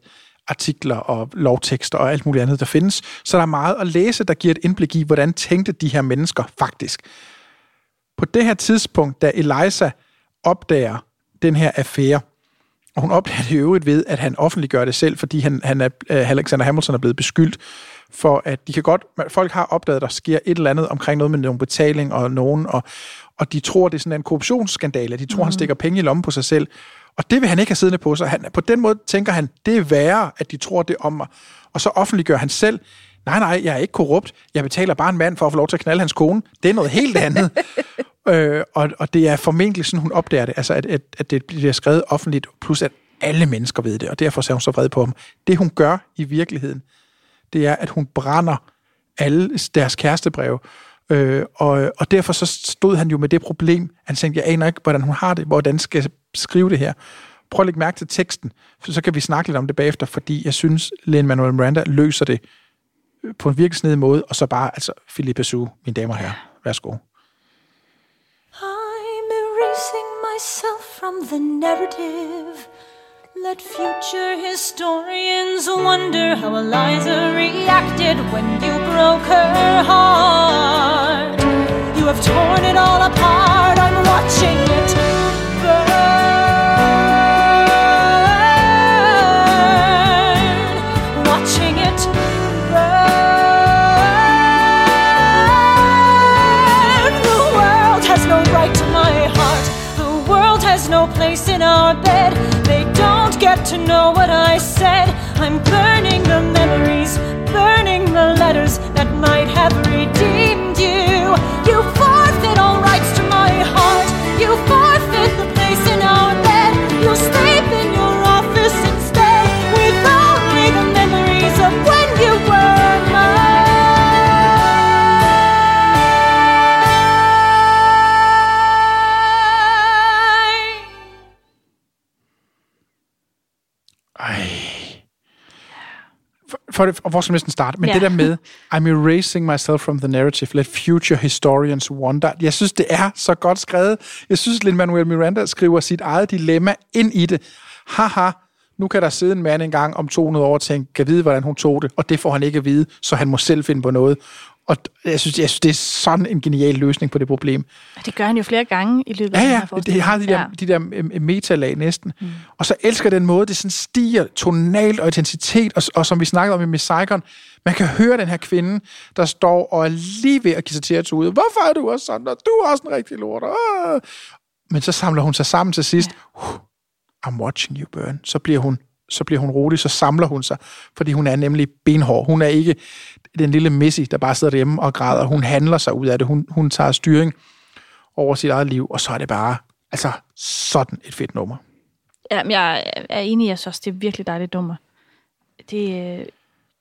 artikler og lovtekster og alt muligt andet, der findes. Så der er meget at læse, der giver et indblik i, hvordan tænkte de her mennesker faktisk. På det her tidspunkt, da Eliza opdager den her affære, og hun opdager det i øvrigt ved, at han offentliggør det selv, fordi han, han er, øh, Alexander Hamilton er blevet beskyldt for, at de kan godt, folk har opdaget, at der sker et eller andet omkring noget med nogle betaling og nogen, og, og de tror, det er sådan en korruptionsskandale, de tror, mm. han stikker penge i lommen på sig selv, og det vil han ikke have siddende på sig. Han, på den måde tænker han, det er værre, at de tror det om mig. Og så offentliggør han selv, nej, nej, jeg er ikke korrupt, jeg betaler bare en mand for at få lov til at knalde hans kone. Det er noget helt andet. *laughs* øh, og, og det er formentlig sådan, hun opdager det, altså at, at, at det bliver skrevet offentligt, plus at alle mennesker ved det, og derfor er hun så vred på ham. Det hun gør i virkeligheden, det er, at hun brænder alle deres kærestebreve, øh, og, og derfor så stod han jo med det problem, han tænkte, jeg aner ikke, hvordan hun har det, hvordan skal jeg skrive det her. Prøv at lægge mærke til teksten, for så kan vi snakke lidt om det bagefter, fordi jeg synes, Lin-Manuel Miranda løser det øh, på en virkelig snedig måde, og så bare, altså, Philippe Su, mine damer og herrer, værsgo. I'm erasing myself from the narrative. Let future historians wonder how Eliza reacted when you broke her heart. You have torn it all apart. I'm watching it burn. To know what I said. I'm burning the memories, burning the letters that might have redeemed Ej. For, for det, og hvor skal man næsten starte? Men Ja. ja. det der med, I'm erasing myself from the narrative, let future historians wonder. Jeg synes, det er så godt skrevet. Jeg synes, Lin-Manuel Miranda skriver sit eget dilemma ind i det. Haha, nu kan der sidde en mand engang om 200 år og tænke, kan vide, hvordan hun tog det, og det får han ikke at vide, så han må selv finde på noget. Og jeg synes, jeg synes det er sådan en genial løsning på det problem. Det gør han jo flere gange i løbet Ja, af den her ja, det, har de der, Ja. ja. de der øh, metalag næsten. Mm. Og så elsker den måde, det sådan stiger tonalt og intensitet, og, og som vi snakkede om i Miss Saigon, man kan høre den her kvinde, der står og er lige ved at give sig til at ud. Hvorfor er du også sådan? Og du er også en rigtig lort. Men så samler hun sig sammen til sidst. Ja. I'm watching you burn. Så bliver hun så bliver hun rolig, så samler hun sig, fordi hun er nemlig benhård. Hun er ikke den lille Missy, der bare sidder derhjemme og græder. Hun handler sig ud af det. Hun, hun tager styring over sit eget liv, og så er det bare altså sådan et fedt nummer. Ja, jeg er enig, jeg synes, det er virkelig dejligt nummer. Det,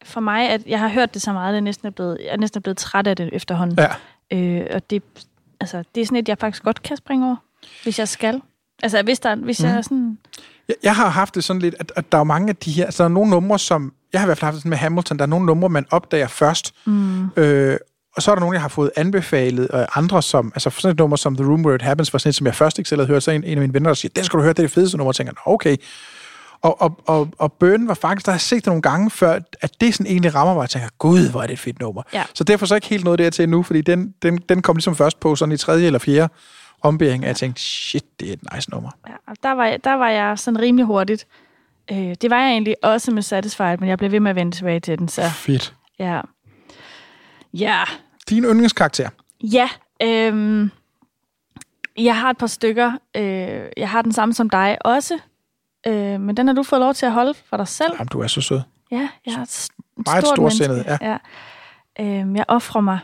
for mig, at jeg har hørt det så meget, at jeg næsten er blevet, jeg er næsten blevet træt af det efterhånden. Ja. Øh, og det, altså, det er sådan et, jeg faktisk godt kan springe over, hvis jeg skal. Altså, hvis, der, hvis mm. jeg er sådan... Jeg, jeg har haft det sådan lidt, at, at der er mange af de her, altså der er nogle numre, som, jeg har i hvert fald haft det sådan med Hamilton, der er nogle numre, man opdager først, Mm. øh, og så er der nogle, jeg har fået anbefalet, og andre som, altså sådan et nummer som The Room Where It Happens, var sådan et, som jeg først ikke selv havde hørt, så en, en af mine venner, der siger, den skal du høre, det er det fedeste nummer, og tænker, "Nå, okay. Og, og, og, og Burn var faktisk, der har jeg set det nogle gange før, at det sådan egentlig rammer mig, og jeg tænker, gud, hvor er det et fedt nummer. Ja. Så derfor så ikke helt noget dertil nu, fordi den, den, den kom ligesom først på sådan i tredje eller fjerde ombæring, og jeg tænkte, shit, det er et nice nummer. Ja, der var, der var jeg sådan rimelig hurtigt. Øh, det var jeg egentlig også med Satisfied, men jeg blev ved med at vende tilbage til den, så Fedt. ja. Ja, Din yndlingskarakter? Ja, øhm, jeg har et par stykker. Øh, jeg har den samme som dig også, øh, men den har du fået lov til at holde for dig selv. Jamen, du er så sød. Ja, jeg er et s- et Meget stort storsindet, menneske. ja. Øhm, jeg offrer mig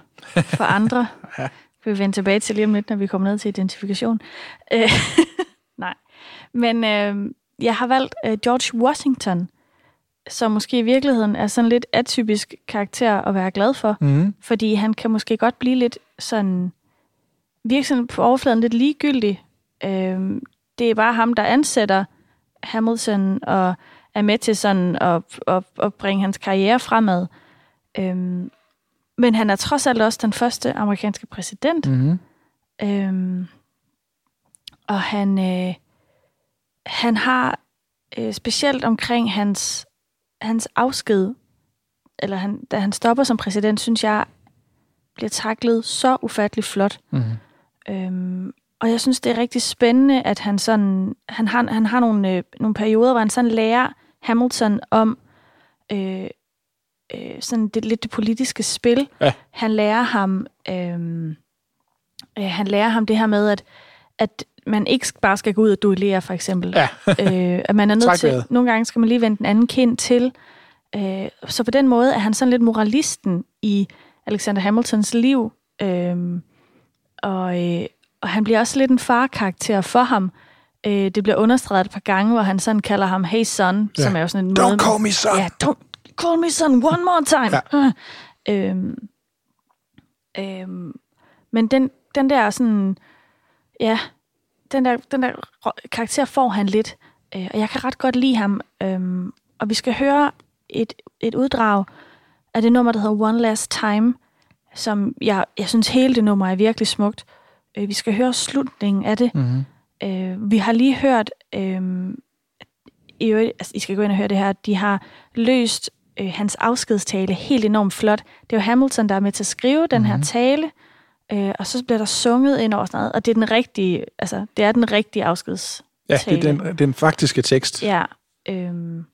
for andre. *laughs* Ja. Vi vende tilbage til lige om lidt, når vi kommer ned til identifikation. Øh, *laughs* Nej. Men øh, jeg har valgt øh, George Washington, som måske i virkeligheden er sådan lidt atypisk karakter at være glad for. Mhm. Fordi han kan måske godt blive lidt sådan... Virke sådan på overfladen lidt ligegyldig. Øh, det er bare ham, der ansætter Hamilton og er med til sådan at, at, at bringe hans karriere fremad. Øhm, men han er trods alt også den første amerikanske præsident. Mhm. Øhm, og han, øh, han har øh, specielt omkring hans, hans afsked, eller han, da han stopper som præsident, synes jeg, bliver taklet så ufattelig flot. Mhm. Øhm, og jeg synes, det er rigtig spændende, at han sådan, han har, han har nogle, øh, nogle perioder, hvor han sådan lærer Hamilton om øh, øh, sådan det, lidt det politiske spil. Ja. Han lærer ham, øh, øh, han lærer ham det her med, at, at man ikke bare skal gå ud og duellere, for eksempel. Ja. *laughs* øh, at man er nødt til, nogle gange skal man lige vende den anden kind til. Øh, så på den måde er han sådan lidt moralisten i Alexander Hamiltons liv. Øh, og, øh, og han bliver også lidt en farkarakter for ham. Øh, det bliver understreget et par gange, hvor han sådan kalder ham Hey son, Ja. som er jo sådan en Don't måde... call me son. Ja, don't call me son one more time. Ja. øhm, øhm, men den, den der sådan... Ja, den der, den der karakter får han lidt. Øh, og jeg kan ret godt lide ham. Øhm, og vi skal høre et, et uddrag af det nummer, der hedder One Last Time, som jeg, jeg synes hele det nummer er virkelig smukt. Øh, vi skal høre slutningen af det. Mhm. Øh, vi har lige hørt, øh, i øvrigt, altså, I skal gå ind og høre det her, de har løst øh, hans afskedstale helt enormt flot. Det er jo Hamilton, der er med til at skrive den her tale, øh, og så bliver der sunget ind over sådan noget, og det er den rigtige, altså, det er den rigtige afskedstale. Ja, det er den, den faktiske tekst. Ja, øhm,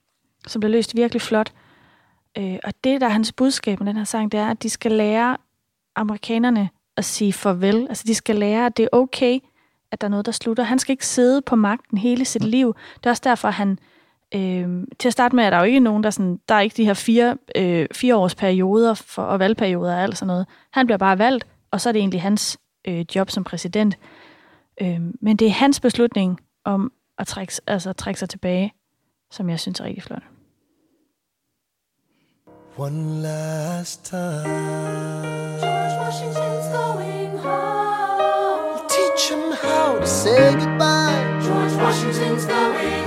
som bliver løst virkelig flot. Øh, og det, der er hans budskab med den her sang, det er, at de skal lære amerikanerne at sige farvel. Altså, de skal lære, at det er okay, at der er noget, der slutter. Han skal ikke sidde på magten hele sit liv. Det er også derfor, han... Øh, til at starte med er der jo ikke nogen, der, sådan, der er ikke de her fire, øh, fire års perioder for, og valgperioder og alt sådan noget. Han bliver bare valgt, og så er det egentlig hans øh, job som præsident. Øh, men det er hans beslutning om at trække, altså, at trække sig tilbage, som jeg synes er rigtig flot. One last time. George Washington's going home. Teach him how to say goodbye. George Washington's going You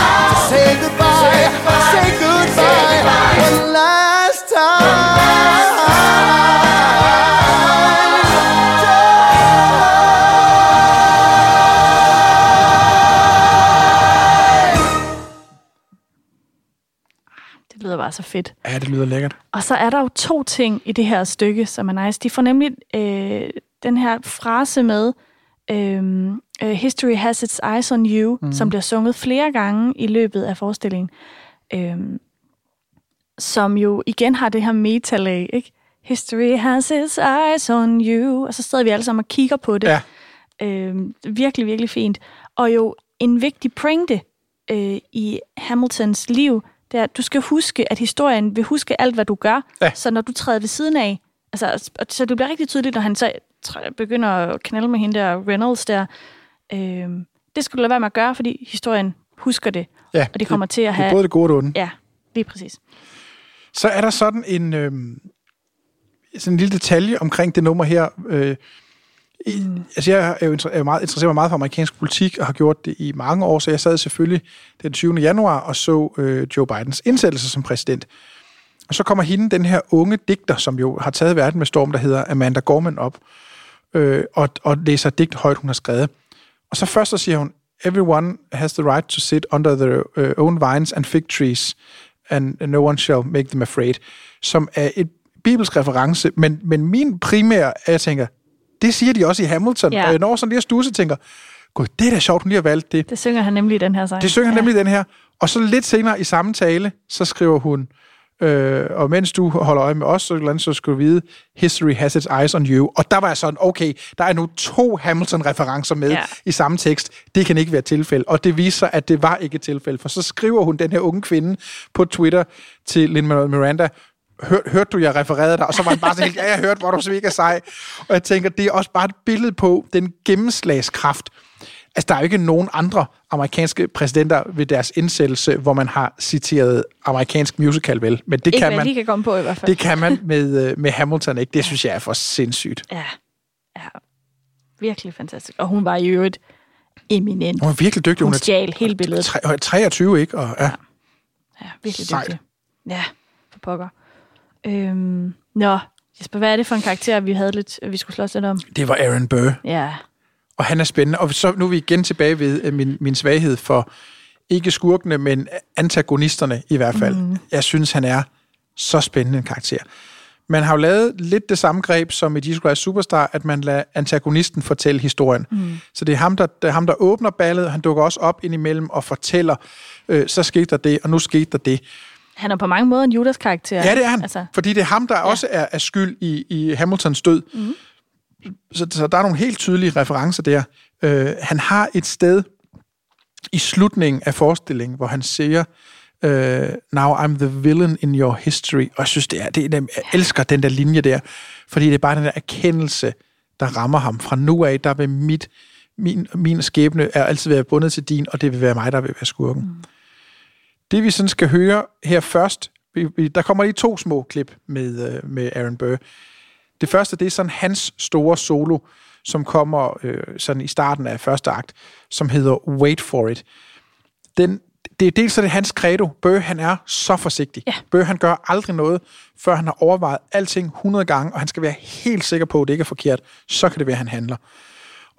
bare så fedt. Ja, det lyder lækkert. Og så er der jo to ting i det her stykke, som er nice. De får nemlig øh, den her frase med, øh, øh, History has its eyes on you, mm. som bliver sunget flere gange i løbet af forestillingen. Øh, som jo igen har det her metalag, ikke? History has its eyes on you. Og så sidder vi alle sammen og kigger på det. Ja. Øh, virkelig, virkelig fint. Og jo en vigtig pointe øh, i Hamiltons liv, det er, at du skal huske, at historien vil huske alt, hvad du gør. Ja. Så når du træder ved siden af, altså, så det bliver rigtig tydeligt, når han så begynder at knalde med hende der Reynolds der, øh, det skal du lade være med at gøre, fordi historien husker det. Ja, og det kommer til at Det have... er både det gode og det onde. Ja, lige præcis. Så er der sådan en, øh, sådan en lille detalje omkring det nummer her. Øh, i, altså jeg er jo er jo meget, interesserer mig meget for amerikansk politik, og har gjort det i mange år, så jeg sad selvfølgelig den 20. januar og så øh, Joe Bidens indsættelse som præsident. Og så kommer hende, den her unge digter, som jo har taget verden med storm, der hedder Amanda Gorman op, øh, og, og læser digt højt, hun har skrevet. Og så først så siger hun, Everyone has the right to sit under their uh, own vines and fig trees, and no one shall make them afraid, som er et bibelsk reference, men, men min primære, er, jeg tænker, det siger de også i Hamilton, Ja. og jeg når sådan lige at stuse, tænker, gud, det er da sjovt, hun lige har valgt det. Det synger han nemlig i den her sang. Det synger han nemlig i den her. Og så lidt senere i samme tale, så skriver hun, øh, og mens du holder øje med os, så, andet, så skal du vide, history has its eyes on you. Og der var jeg sådan, okay, der er nu to Hamilton-referencer med ja. i samme tekst. Det kan ikke være tilfælde. Og det viser sig, at det var ikke et tilfælde. For så skriver hun, den her unge kvinde, på Twitter til Lin-Manuel Miranda, Hør, hørte du, jeg refererede dig? Og så var han bare så helt, ja, jeg hørte, hvor du så mega sej. Og jeg tænker, det er også bare et billede på den gennemslagskraft. Altså, der er jo ikke nogen andre amerikanske præsidenter ved deres indsættelse, hvor man har citeret amerikansk musical, vel? Men det Ikke kan man, lige kan komme på i hvert fald. det kan man med, øh, med Hamilton, ikke? Det synes jeg er for sindssygt. Ja. ja. Virkelig fantastisk. Og hun var i øvrigt eminent. Hun er virkelig dygtig. Hun er stjal hele billedet. tre- 23, ikke? Og, ja. Ja, virkelig Sejt. dygtig. Ja, for pokker. Øhm, nå, Jesper, hvad er det for en karakter, vi havde lidt, vi skulle slås lidt om? Det var Aaron Burr. Ja, Og han er spændende. Og så nu er vi igen tilbage ved øh, min, min svaghed for ikke skurkene, men antagonisterne i hvert fald. Mm. Jeg synes, han er så spændende en karakter. Man har jo lavet lidt det samme greb som i Jesus Christ Superstar, at man lader antagonisten fortælle historien. Mm. Så det er, ham, der, det er ham, der åbner ballet, han dukker også op indimellem og fortæller, øh, så skete der det, og nu skete der det. Han er på mange måder en Judas karakter. Ja, det er han. Altså, fordi det er ham, der ja. også er, er skyld i, i Hamiltons død. Mm. Så, så der er nogle helt tydelige referencer der. Øh, han har et sted i slutningen af forestillingen, hvor han siger, øh, Now I'm the villain in your history. Og jeg synes, det er, det er, jeg elsker den der linje der, fordi det er bare den der erkendelse, der rammer ham. Fra nu af, der vil mit, min, min skæbne er altid være bundet til din, og det vil være mig, der vil være skurken. Mm. Det vi sådan skal høre her først, vi, vi, der kommer lige to små klip med, øh, med Aaron Burr. Det første, det er sådan hans store solo, som kommer øh, sådan i starten af første akt, som hedder Wait for it. Den, det er dels så det er hans credo. Burr, han er så forsigtig. Ja. Burr, han gør aldrig noget, før han har overvejet alting 100 gange, og han skal være helt sikker på, at det ikke er forkert. Så kan det være, at han handler.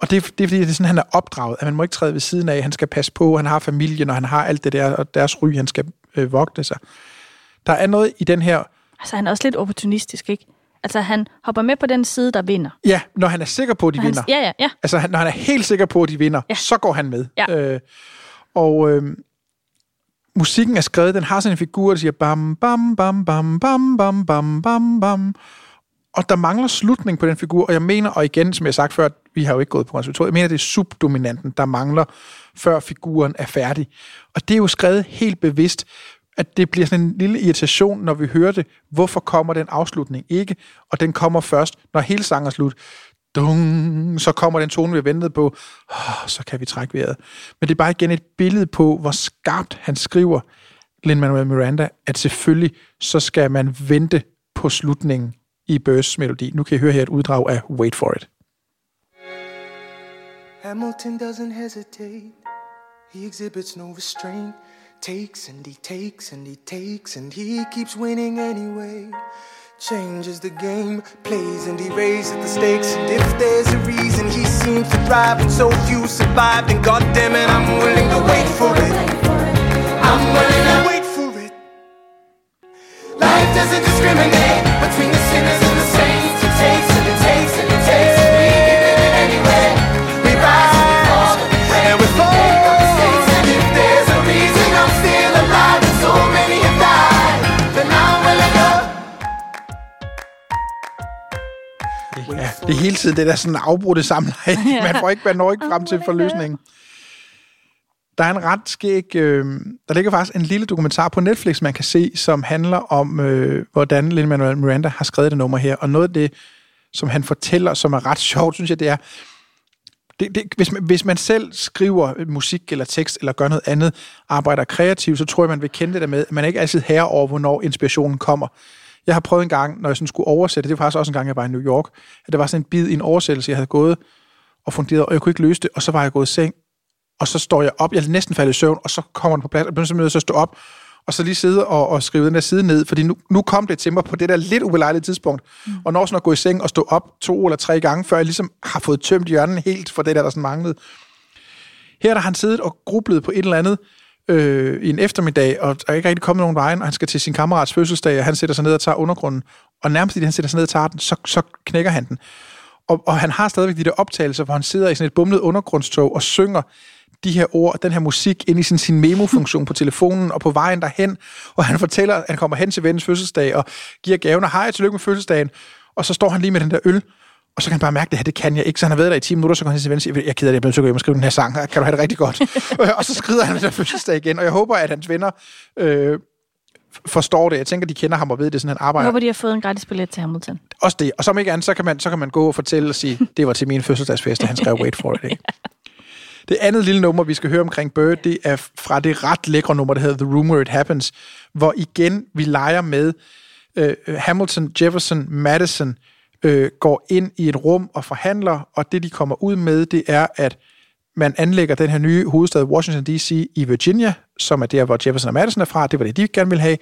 Og det, er- det er fordi, det er sådan, han er opdraget, at man må ikke træde ved siden af, han skal passe på, han har familien, og han har alt det der, og deres ry, han skal øh, vogte sig. Der er noget i den her, altså, han er også lidt opportunistisk, ikke? Altså, han hopper med på den side, der vinder. ja, når han er sikker på, at de Når han, vinder. ja, ja, ja. Altså, han, når han er helt sikker på, at de vinder, ja. så går han med. Ja. Øh, og øh, musikken er skrevet, den har sådan en figur, der siger bam, bam, bam, bam, bam, bam, bam, bam, bam. Og der mangler slutning på den figur, og jeg mener, og igen, som jeg har sagt før, vi har jo ikke gået på konservatoriet, jeg mener, det er subdominanten, der mangler, før figuren er færdig. Og det er jo skrevet helt bevidst, at det bliver sådan en lille irritation, når vi hører det. Hvorfor kommer den afslutning ikke? Og den kommer først, når hele sangen er slut. Dung, så kommer den tone, vi har ventet på. Oh, så kan vi trække vejret. Men det er bare igen et billede på, hvor skarpt han skriver, Lin-Manuel Miranda, at selvfølgelig så skal man vente på slutningen i Bursts melodi. Nu kan I høre her et uddrag af Wait for it. Hamilton doesn't hesitate. He exhibits no restraint. Takes and he takes and he takes and he keeps winning anyway. Changes the game, plays and he raises the stakes. And if there's a reason he seems to thrive and so few survive, then goddamn it, I'm willing to wait for it. I'm willing to wait for it. Life doesn't discriminate between the sinners and the saints. It takes and it takes and it takes, Ja, det er hele tiden det der sådan afbrudte samleje. *laughs* Man får ikke, man når ikke frem til forløsningen. Der er en ret skæg... Øh, der ligger faktisk en lille dokumentar på Netflix, man kan se, som handler om, øh, hvordan Lin-Manuel Miranda har skrevet det nummer her. Og noget af det, som han fortæller, som er ret *laughs* sjovt, synes jeg, det er... Det, det, hvis, man, hvis man selv skriver musik eller tekst, eller gør noget andet, arbejder kreativt, så tror jeg, man vil kende det der med, at man er ikke altid herre over, hvornår inspirationen kommer. Jeg har prøvet en gang, når jeg sådan skulle oversætte, det var faktisk også en gang, jeg var i New York, at der var sådan en bid i en oversættelse, jeg havde gået og funderet, og jeg kunne ikke løse det, og så var jeg gået i seng, og så står jeg op, jeg er næsten faldet i søvn, og så kommer den på plads, og bliver simpelthen nødt til at stå op, og så lige sidde og, og skrive den der side ned, fordi nu, nu kom det til mig på det der lidt ubelejlige tidspunkt, mm. og når sådan at gå i seng og stå op to eller tre gange, før jeg ligesom har fået tømt hjernen helt for det der, der sådan manglede. Her der har han siddet og grublet på et eller andet øh, i en eftermiddag, og der er ikke rigtig kommet nogen vejen, og han skal til sin kammerats fødselsdag, og han sætter sig ned og tager undergrunden, og nærmest fordi han sætter sig ned og tager den, så, så knækker han den. Og, og han har stadigvæk de der optagelser, hvor han sidder i sådan et bumlet undergrundstog og synger de her ord, den her musik ind i sin, sin memo-funktion på telefonen og på vejen derhen. Og han fortæller, at han kommer hen til vennens fødselsdag og giver gaven og hej, tillykke med fødselsdagen. Og så står han lige med den der øl, og så kan han bare mærke, at det her, det kan jeg ikke. Så han har været der i 10 minutter, så går han til ven og siger, jeg er ked af det, jeg bliver nødt til at gå hjem og skrive den her sang. Kan du have det rigtig godt? *laughs* og så skrider han der fødselsdag igen, og jeg håber, at hans venner øh, forstår det. Jeg tænker, de kender ham og ved det, sådan han Jeg arbejder. håber, de har fået en gratis billet til Hamilton. Også det. Og som ikke andet, så kan man, så kan man gå og fortælle og sige, det var til min fødselsdagsfest, og han skrev Wait for it. Ikke? *laughs* Det andet lille nummer, vi skal høre omkring Bird, det er fra det ret lækre nummer, der hedder The Where It Happens, hvor igen vi leger med øh, Hamilton, Jefferson, Madison øh, går ind i et rum og forhandler, og det de kommer ud med, det er, at man anlægger den her nye hovedstad Washington D.C. i Virginia, som er der, hvor Jefferson og Madison er fra. Det var det, de gerne ville have.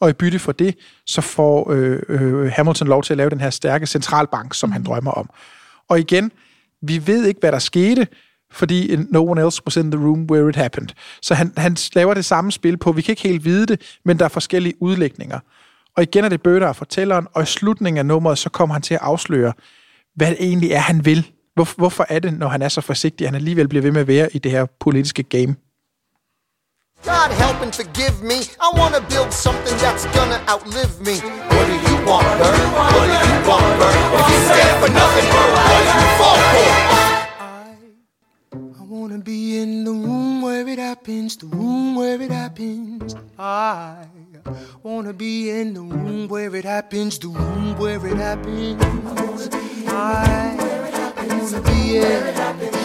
Og i bytte for det, så får øh, øh, Hamilton lov til at lave den her stærke centralbank, som mm. han drømmer om. Og igen, vi ved ikke, hvad der skete, fordi no one else was in the room where it happened. Så han, han laver det samme spil på, vi kan ikke helt vide det, men der er forskellige udlægninger. Og igen er det Bøge, der er fortælleren, og i slutningen af nummeret, så kommer han til at afsløre, hvad det egentlig er, han vil. Hvor, hvorfor er det, når han er så forsigtig, at han alligevel bliver ved med at være i det her politiske game? God help and forgive me. I wanna build something that's gonna outlive me. What do you want, Bert? What do you want, Bert? If you stand for nothing, Bert, what do you fall for? I wanna be in the room where it happens, the room where it happens. I wanna be in the room where it happens, the room where it happens. I wanna be in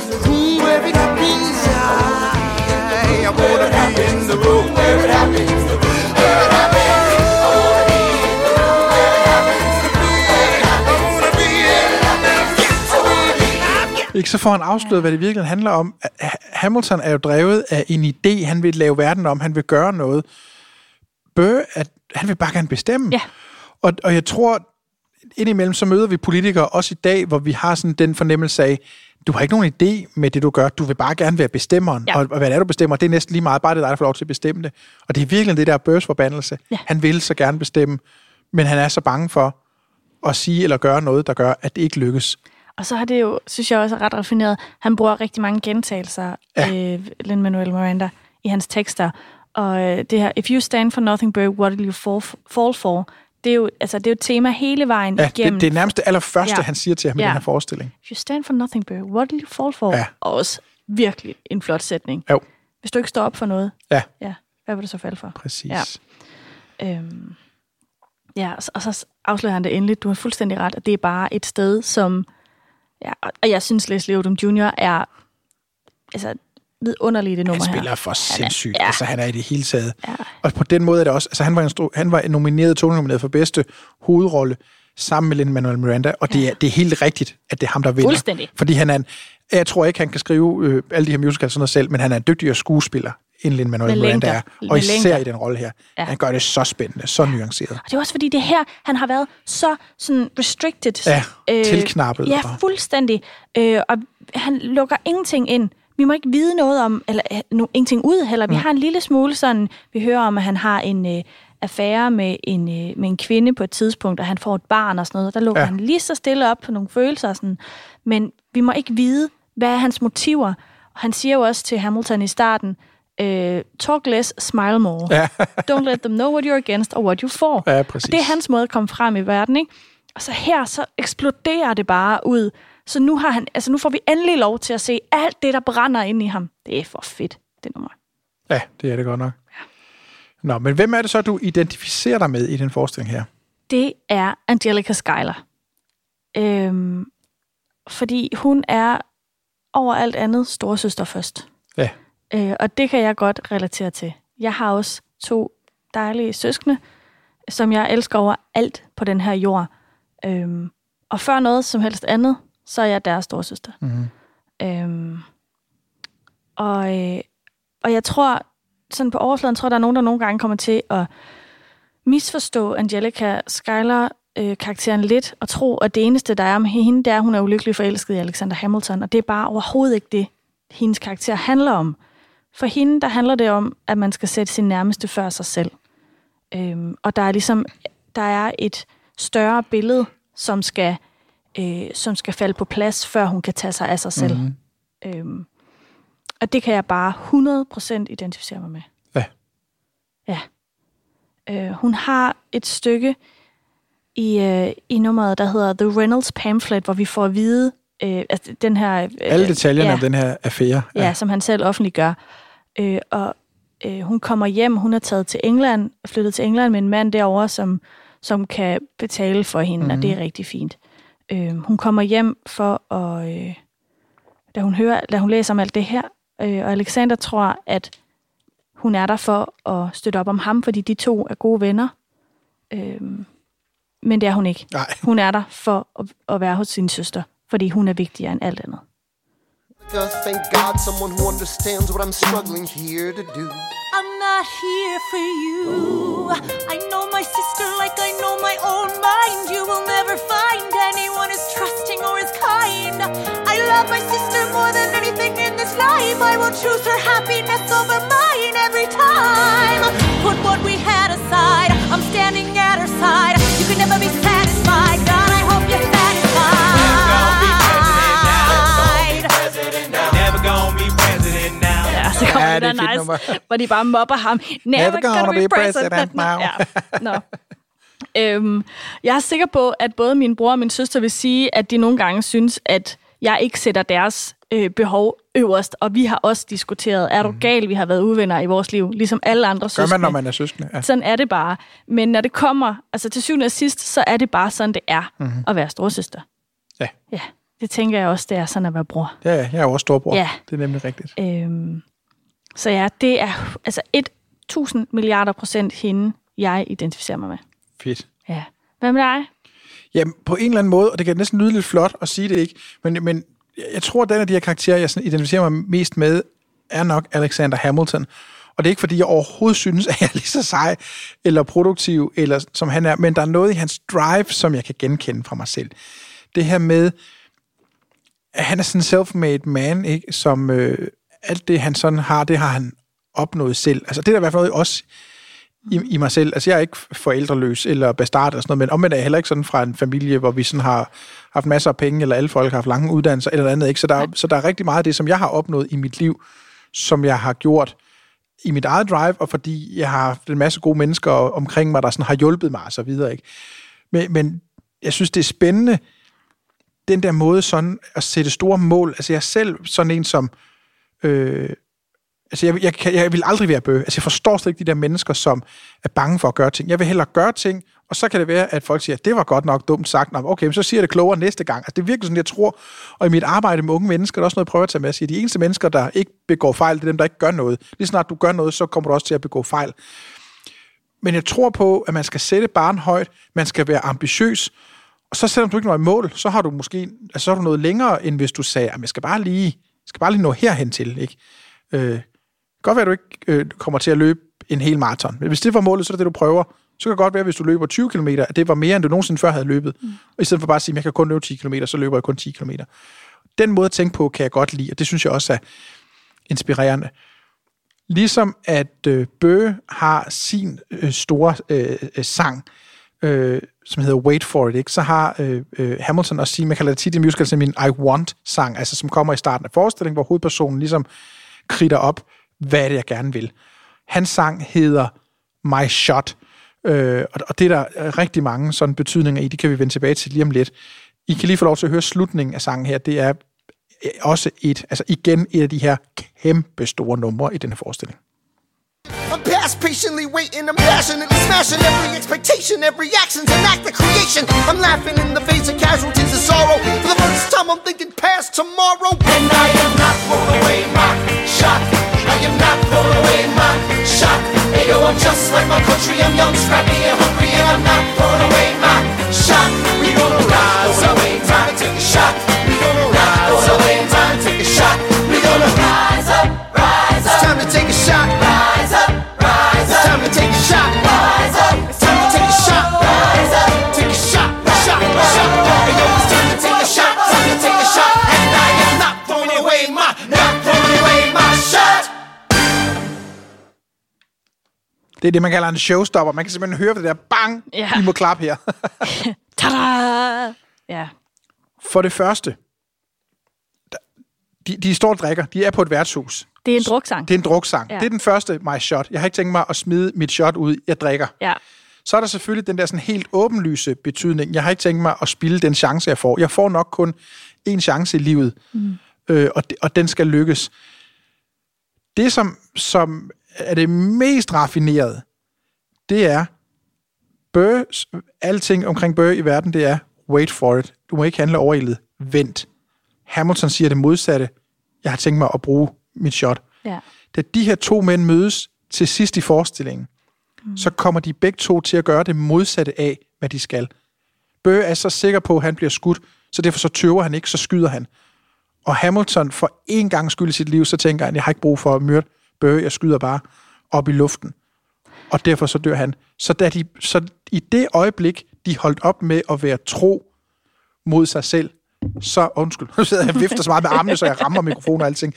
the room where it happens. I, wanna be in the room where it happens, the room where it happens. Be in the room it happens. Ikke så får han afsløret, hvad det virkelig handler om. Hamilton er jo drevet af en idé. Han vil lave verden om. Han vil gøre noget. Bøge, at han vil bare gerne bestemme. Ja. Og, og jeg tror, indimellem så møder vi politikere også i dag, hvor vi har sådan den fornemmelse af, du har ikke nogen idé med det, du gør. Du vil bare gerne være bestemmeren. Ja. Og, og hvad det er, du bestemmer, det er næsten lige meget. Bare det er dig, der får lov til at bestemme det. Og det er virkelig det der Bøges forbandelse. Ja. Han vil så gerne bestemme, men han er så bange for at sige eller gøre noget, der gør, at det ikke lykkes. Og så har det jo, synes jeg også er ret raffineret, han bruger rigtig mange gentagelser, ja. øh, Lin-Manuel Miranda, i hans tekster. Og øh, det her, if you stand for nothing, Berg, what will you fall, fall for? Det er, jo, altså, det er jo et tema hele vejen Ja, igennem. det, det er nærmest det allerførste, Ja. han siger til ham i Ja. den her forestilling. If you stand for nothing, Berg, what will you fall for? Ja. Og også virkelig en flot sætning. Jo. Hvis du ikke står op for noget, Ja, ja, hvad vil du så falde for? præcis. Ja. Øhm, ja, og så, afslører han det endelig. Du har fuldstændig ret, at det er bare et sted, som... Ja, og- og jeg synes, Leslie Odom Jr. er altså, vidunderligt i det nummer Han her. spiller for sindssygt. ja. Altså, han er i det hele taget. Ja. Og på den måde er det også... Altså, han var, instru- han var nomineret, Tony-nomineret for bedste hovedrolle sammen med Lin-Manuel Miranda, og det, er, det er helt rigtigt, at det er ham, der vinder. Fuldstændig. Fordi han er en, jeg tror ikke, han kan skrive øh, alle de her musicals sådan noget selv, men han er en dygtigere skuespiller, end Lin-Manuel Med Miranda er. Og især længder. i den rolle her. Ja. Han gør det så spændende, så nuanceret. Og det er også fordi, det er her, han har været så sådan restricted. Ja, tilknappet Ja, fuldstændig. Øh, og han lukker ingenting ind. Vi må ikke vide noget om, eller øh, no, ingenting ud heller. Vi Mm. har en lille smule sådan, vi hører om, at han har en øh, affære med en, øh, med en kvinde på et tidspunkt, og han får et barn og sådan noget. Der lukker ja. Han lige så stille op på nogle følelser. og Sådan. Men vi må ikke vide, hvad er hans motiver. Og han siger jo også til Hamilton i starten, øh, talk less, smile more. Ja. *laughs* Don't let them know what you're against or what you for. Ja, Og præcis. det er hans måde at komme frem i verden, ikke? Og så her, så eksploderer det bare ud. Så nu, har han, altså nu får vi endelig lov til at se alt det, der brænder ind i ham. Det er for fedt, det nummer. Ja, det er det godt nok. Nå, men hvem er det så, du identificerer dig med i den forestilling her? Det er Angelica Schuyler. Øhm, fordi hun er over alt andet storesøster først. Ja. Øh, og det kan jeg godt relatere til. Jeg har også to dejlige søskende, som jeg elsker over alt på den her jord. Øhm, og før noget som helst andet, så er jeg deres storesøster. Mm-hmm. Øhm, og, øh, og jeg tror, sådan på overfladen, tror jeg, der er nogen, der nogle gange kommer til at misforstå Angelica Schuyler øh, karakteren lidt, og tro, at det eneste, der er med hende, det er, at hun er ulykkelig forelsket i Alexander Hamilton, og det er bare overhovedet ikke det, hendes karakter handler om. For hende, der handler det om, at man skal sætte sin nærmeste før sig selv. Øhm, og der er ligesom, der er et større billede, som skal øh, som skal falde på plads, før hun kan tage sig af sig selv. Mhm. Øhm, og det kan jeg bare 100% identificere mig med. Ja. Ja. Øh, hun har et stykke i, øh, i nummeret, der hedder The Reynolds Pamphlet, hvor vi får at vide, øh, altså den her... Øh, Alle detaljerne ja, om den her affære. Ja, ja som han selv offentliggør. Øh, og øh, hun kommer hjem, hun er taget til England, flyttet til England med en mand derovre, som, som kan betale for hende, mm-hmm. og det er rigtig fint. Øh, hun kommer hjem for at... Øh, da hun hører, da hun læser om alt det her, øh, og Alexander tror, at hun er der for at støtte op om ham, fordi de to er gode venner. Øh, men det er hun ikke. Nej. Hun er der for at, at være hos sin søster, fordi hun er vigtigere end alt andet. Thank God, someone who understands what I'm struggling here to do. I'm not here for you. I know my sister like I know my own mind. You will never find love my sister more than anything in this life. I will choose her happiness over mine every time. Put what we had aside. I'm standing at her side. You can never be satisfied. God, I hope you're satisfied. Never gonna be president now. Ja, så kommer Ja, ja, det er det der nummer. nice, hvor de bare mobber ham. Never, gonna, be president, now. Ja. Nå. Øhm, jeg er sikker på, at både min bror og min søster vil sige, at de nogle gange synes, at jeg ikke sætter deres øh, behov øverst, og vi har også diskuteret, er du gal, vi har været uvenner i vores liv, ligesom alle andre Gør søskende. man, når man er søskende. Ja. Sådan er det bare. Men når det kommer, altså til syvende og sidst, så er det bare sådan, det er Mhm. mm-hmm. at være storsøster. Ja. Ja, det tænker jeg også, det er sådan at være bror. Ja, ja, jeg er jo også storbror. Ja. Det er nemlig rigtigt. Øhm, så ja, det er altså 1000 milliarder procent hende, jeg identificerer mig med. Fedt. Ja. Hvad med dig? Jamen, på en eller anden måde, og det kan næsten lyde lidt flot at sige det ikke, men, men jeg tror, at den af de her karakterer, jeg sådan identificerer mig mest med, er nok Alexander Hamilton. Og det er ikke, fordi jeg overhovedet synes, at jeg er lige så sej eller produktiv, eller som han er, men der er noget i hans drive, som jeg kan genkende fra mig selv. Det her med, at han er sådan en self-made man, ikke? som øh, alt det, han sådan har, det har han opnået selv. Altså det er der i hvert fald også i, i mig selv. Altså jeg er ikke forældreløs eller bastard eller sådan noget, men omvendt er jeg heller ikke sådan fra en familie, hvor vi sådan har haft masser af penge, eller alle folk har haft lange uddannelser eller andet. Ikke? Så, der, er- så der er rigtig meget af det, som jeg har opnået i mit liv, som jeg har gjort i mit eget drive, og fordi jeg har haft en masse gode mennesker omkring mig, der sådan har hjulpet mig og så videre. Ikke? Men, men jeg synes, det er spændende, den der måde sådan at sætte store mål. Altså jeg selv sådan en, som... Øh, altså jeg, jeg, kan- jeg vil aldrig være bøge. Altså jeg forstår slet ikke de der mennesker, som er bange for at gøre ting. Jeg vil hellere gøre ting, og så kan det være, at folk siger, at det var godt nok dumt sagt. Nå, okay, men så siger jeg det klogere næste gang. Altså det er virkelig sådan, jeg tror. Og i mit arbejde med unge mennesker, der er også noget, jeg prøver at tage med at sige, de eneste mennesker, der ikke begår fejl, det er dem, der ikke gør noget. Lige snart du gør noget, så kommer du også til at begå fejl. Men jeg tror på, at man skal sætte barn højt, man skal være ambitiøs, og så selvom du ikke når i mål, så har du måske altså, så har du noget længere, end hvis du sagde, at jeg skal bare lige, skal bare lige nå herhen til. Ikke? Øh, godt være, at du ikke øh, kommer til at løbe en hel maraton. Men hvis det var målet, så er det det, du prøver. Så kan det godt være, hvis du løber 20 km, at det var mere, end du nogensinde før havde løbet. Mm. Og i stedet for bare at sige, at jeg kan kun løbe 10 km, så løber jeg kun 10 km. Den måde at tænke på, kan jeg godt lide, og det synes jeg også er inspirerende. Ligesom at øh, Bøge har sin øh, store øh, øh, sang, øh, som hedder Wait For It, ikke? så har øh, øh, Hamilton også sin, man kalder det tit i musical, som en I Want-sang, altså som kommer i starten af forestillingen, hvor hovedpersonen ligesom kritter op, hvad er det, jeg gerne vil. Hans sang hedder My Shot, øh, og, det er der øh, rigtig mange sådan betydninger i, det kan vi vende tilbage til lige om lidt. I kan lige få lov til at høre slutningen af sangen her, det er øh, også et, altså igen et af de her kæmpe store numre i den her forestilling. I'm past patiently waiting, I'm passionately smashing every expectation, every action's an act of creation. I'm laughing in the face of casualties and sorrow. For the first time, I'm thinking past tomorrow. And I am not throwing away my shot. I am not throwing away my shot. Hey yo, I'm just like my country, I'm young, scrappy, and hungry, and I'm not throwing away my shot. We gonna rise up, time to take a shot. We gonna rise up, time to take a shot. We gonna rise up, rise up. It's time to take a shot. Det er det, man kalder en showstopper. Man kan simpelthen høre det der bang, Ja. I må klappe her. *laughs* Tada! Ja. For det første, de, de står og drikker. De er på et værtshus. Det er en druksang. Det er en druksang. Ja. Det er den første my shot. Jeg har ikke tænkt mig at smide mit shot ud. Jeg drikker. Ja. Så er der selvfølgelig den der sådan helt åbenlyse betydning. Jeg har ikke tænkt mig at spille den chance, jeg får. Jeg får nok kun én chance i livet, Mm. øh, og, det, og den skal lykkes. Det, som, som er det mest raffinerede, det er, Burrs, alting omkring Burr i verden, det er, wait for it. Du må ikke handle overildet. Vent. Hamilton siger det modsatte. Jeg har tænkt mig at bruge mit shot. Ja. Da de her to mænd mødes til sidst i forestillingen, mm. så kommer de begge to til at gøre det modsatte af, hvad de skal. Burr er så sikker på, at han bliver skudt, så derfor så tøver han ikke, så skyder han. Og Hamilton for en gang skyld i sit liv, så tænker han, jeg har ikke brug for at myrde Burr, jeg skyder bare op i luften. Og derfor så dør han. Så, da de, så i det øjeblik, de holdt op med at være tro mod sig selv, så, undskyld, *laughs* nu sidder jeg og vifter så meget med armene, så jeg rammer mikrofonen og alting.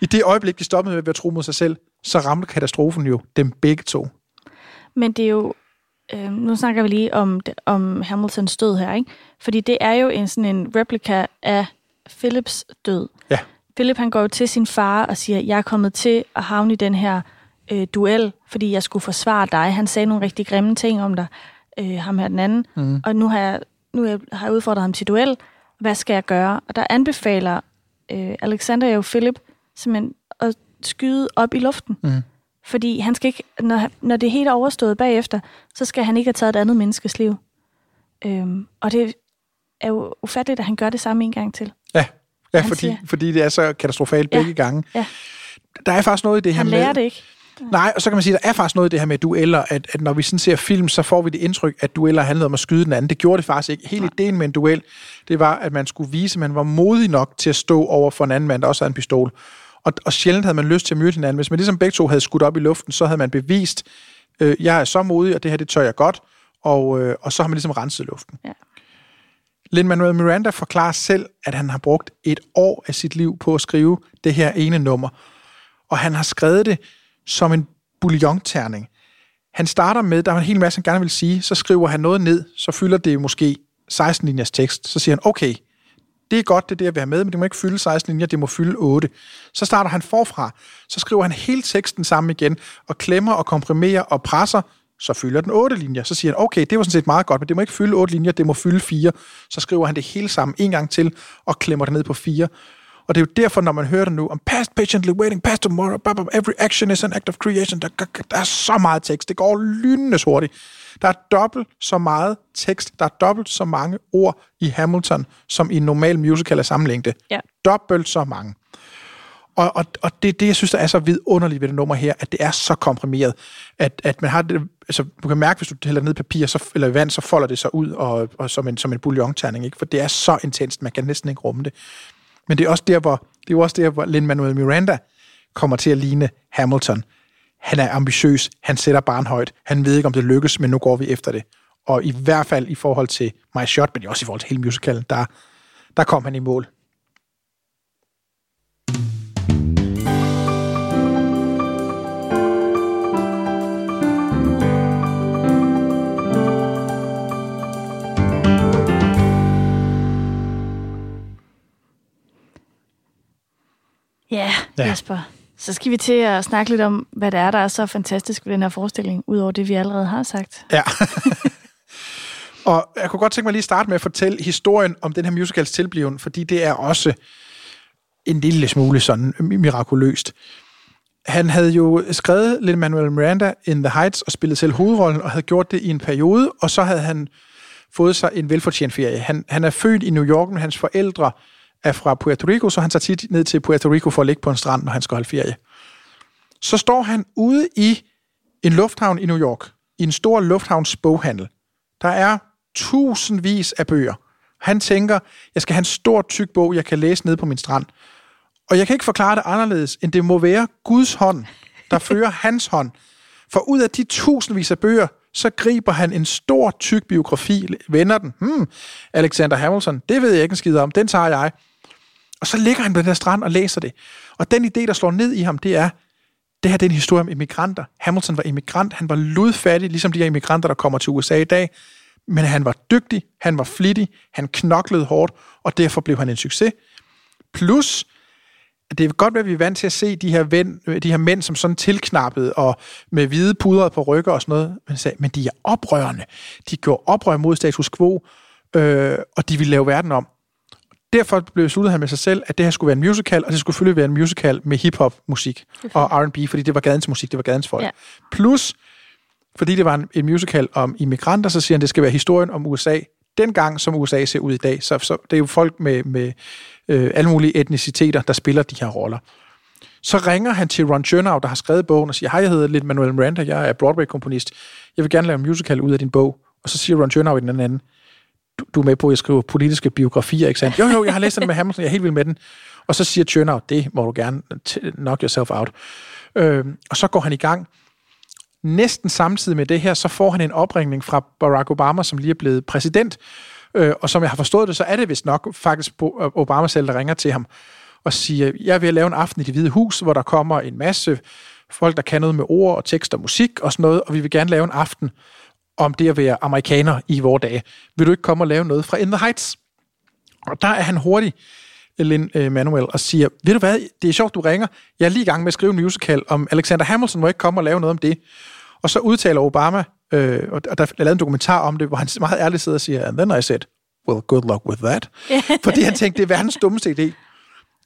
I det øjeblik, de stoppede med at være tro mod sig selv, så ramte katastrofen jo dem begge to. Men det er jo... Øh, nu snakker vi lige om, om Hamiltons død her, ikke? Fordi det er jo en sådan en replika af Philips død. Ja. Philip han går jo til sin far og siger, jeg er kommet til at havne i den her øh, duel, fordi jeg skulle forsvare dig. Han sagde nogle rigtig grimme ting om dig, øh, ham her den anden. Mhm. Og nu har, jeg, nu har jeg- har jeg udfordret ham til duel. Hvad skal jeg gøre? Og der anbefaler øh, Alexander jo Philip simpelthen at skyde op i luften. Mm. Fordi han skal ikke, når, når det hele er overstået bagefter, så skal han ikke have taget et andet menneskes liv. Øhm, og det er jo ufatteligt, at han gør det samme en gang til. Ja, ja fordi, siger- fordi det er så katastrofalt begge gange. Ja. Der er faktisk noget i det her Han med... lærer det ikke. Nej, og så kan man sige, at der er faktisk noget i det her med dueller, at, at når vi sådan ser film, så får vi det indtryk, at dueller handlede om at skyde den anden. Det gjorde det faktisk ikke. Hele ideen med en duel, det var, at man skulle vise, at man var modig nok til at stå over for en anden mand, der også havde en pistol. Og, og sjældent havde man lyst til at myrde hinanden. Hvis man ligesom begge to havde skudt op i luften, så havde man bevist, øh, jeg er så modig, og det her, det tør jeg godt. Og, øh, og så har man ligesom renset luften. Ja. Lin-Manuel Miranda forklarer selv, at han har brugt et år af sit liv på at skrive det her ene nummer. Og han har skrevet det som en bouillonterning. Han starter med, der er en hel masse, han gerne vil sige, så skriver han noget ned, så fylder det måske 16 linjers tekst. Så siger han, okay, det er godt, det er det, jeg vil have med, men det må ikke fylde 16 linjer, det må fylde 8. Så starter han forfra, så skriver han hele teksten sammen igen, og klemmer og komprimerer og presser, så fylder den 8 linjer. Så siger han, okay, det var sådan set meget godt, men det må ikke fylde 8 linjer, det må fylde 4. Så skriver han det hele sammen en gang til, og klemmer det ned på 4. Og det er jo derfor, når man hører det nu, om past patiently waiting, past tomorrow, blah, blah, every action is an act of creation, der, der er så meget tekst, det går lynende hurtigt. Der er dobbelt så meget tekst, der er dobbelt så mange ord i Hamilton, som i en normal musical af samme længde. Ja. Dobbelt så mange. Og, og, og det det, jeg synes, der er så vidunderligt ved det nummer her, at det er så komprimeret, at, at man har det, altså, du kan mærke, hvis du hælder ned i papir så, eller i vand, så folder det sig ud og, og som en, som en bouillonterning, ikke? for det er så intenst, man kan næsten ikke rumme det. Men det er også der, hvor, det er jo også der, hvor Lin-Manuel Miranda kommer til at ligne Hamilton. Han er ambitiøs, han sætter barn højt, han ved ikke, om det lykkes, men nu går vi efter det. Og i hvert fald i forhold til My Shot, men også i forhold til hele musicalen, der, der kom han i mål. Ja, Ja. Jesper. Så skal vi til at snakke lidt om, hvad det er, der er så fantastisk ved den her forestilling, udover det, vi allerede har sagt. Ja. *laughs* og jeg kunne godt tænke mig lige at starte med at fortælle historien om den her musicals tilbliven, fordi det er også en lille smule sådan mirakuløst. Han havde jo skrevet Lin-Manuel Miranda in the Heights og spillet selv hovedrollen og havde gjort det i en periode, og så havde han fået sig en velfortjent ferie. Han, han er født i New York, men hans forældre er fra Puerto Rico, så han tager tit ned til Puerto Rico for at ligge på en strand, når han skal holde ferie. Så står han ude i en lufthavn i New York, i en stor lufthavnsboghandel. Der er tusindvis af bøger. Han tænker, jeg skal have en stor tyk bog, jeg kan læse ned på min strand. Og jeg kan ikke forklare det anderledes, end det må være Guds hånd, der *laughs* fører hans hånd. For ud af de tusindvis af bøger, så griber han en stor, tyk biografi, vender den. Hmm, Alexander Hamilton, det ved jeg ikke en skid om, den tager jeg. Og så ligger han på den der strand og læser det. Og den idé, der slår ned i ham, det er, det her det er en historie om immigranter. Hamilton var immigrant, han var ludfattig, ligesom de her immigranter, der kommer til USA i dag. Men han var dygtig, han var flittig, han knoklede hårdt, og derfor blev han en succes. Plus, at det er godt være, at vi er vant til at se de her, ven, de her mænd som sådan tilknappet og med hvide puder på ryggen og sådan noget. Men, sagde, men de er oprørende. De gjorde oprør mod status quo, øh, og de ville lave verden om. Derfor blev besluttet han med sig selv, at det her skulle være en musical, og det skulle selvfølgelig være en musical med hip-hop-musik og R&B, fordi det var gadens musik, det var gadens folk. Ja. Plus, fordi det var en, en musical om immigranter, så siger han, at det skal være historien om USA, dengang som USA ser ud i dag. Så, så det er jo folk med, med øh, alle mulige etniciteter, der spiller de her roller. Så ringer han til Ron Chernow, der har skrevet bogen, og siger, hej, jeg hedder Lin Manuel Miranda, jeg er Broadway-komponist. Jeg vil gerne lave en musical ud af din bog. Og så siger Ron Chernow i den anden du, du er med på, at jeg skriver politiske biografier, ikke sandt? Jo, jo, jeg har læst den med Hamilton, jeg er helt vild med den. Og så siger Tjernau, det må du gerne knock yourself out. Øh, og så går han i gang. Næsten samtidig med det her, så får han en opringning fra Barack Obama, som lige er blevet præsident. Øh, og som jeg har forstået det, så er det vist nok faktisk Obama selv, der ringer til ham og siger, jeg vil lave en aften i det hvide hus, hvor der kommer en masse folk, der kan noget med ord og tekst og musik og sådan noget, og vi vil gerne lave en aften om det at være amerikaner i vores dage. Vil du ikke komme og lave noget fra In the Heights? Og der er han hurtig, Lin øh, Manuel, og siger, ved du hvad, det er sjovt, du ringer. Jeg er lige i gang med at skrive en musical om Alexander Hamilton, må jeg ikke komme og lave noget om det? Og så udtaler Obama, øh, og der er lavet en dokumentar om det, hvor han meget ærligt sidder og siger, and then I said, well, good luck with that. *laughs* Fordi han tænkte, det er verdens dummeste idé.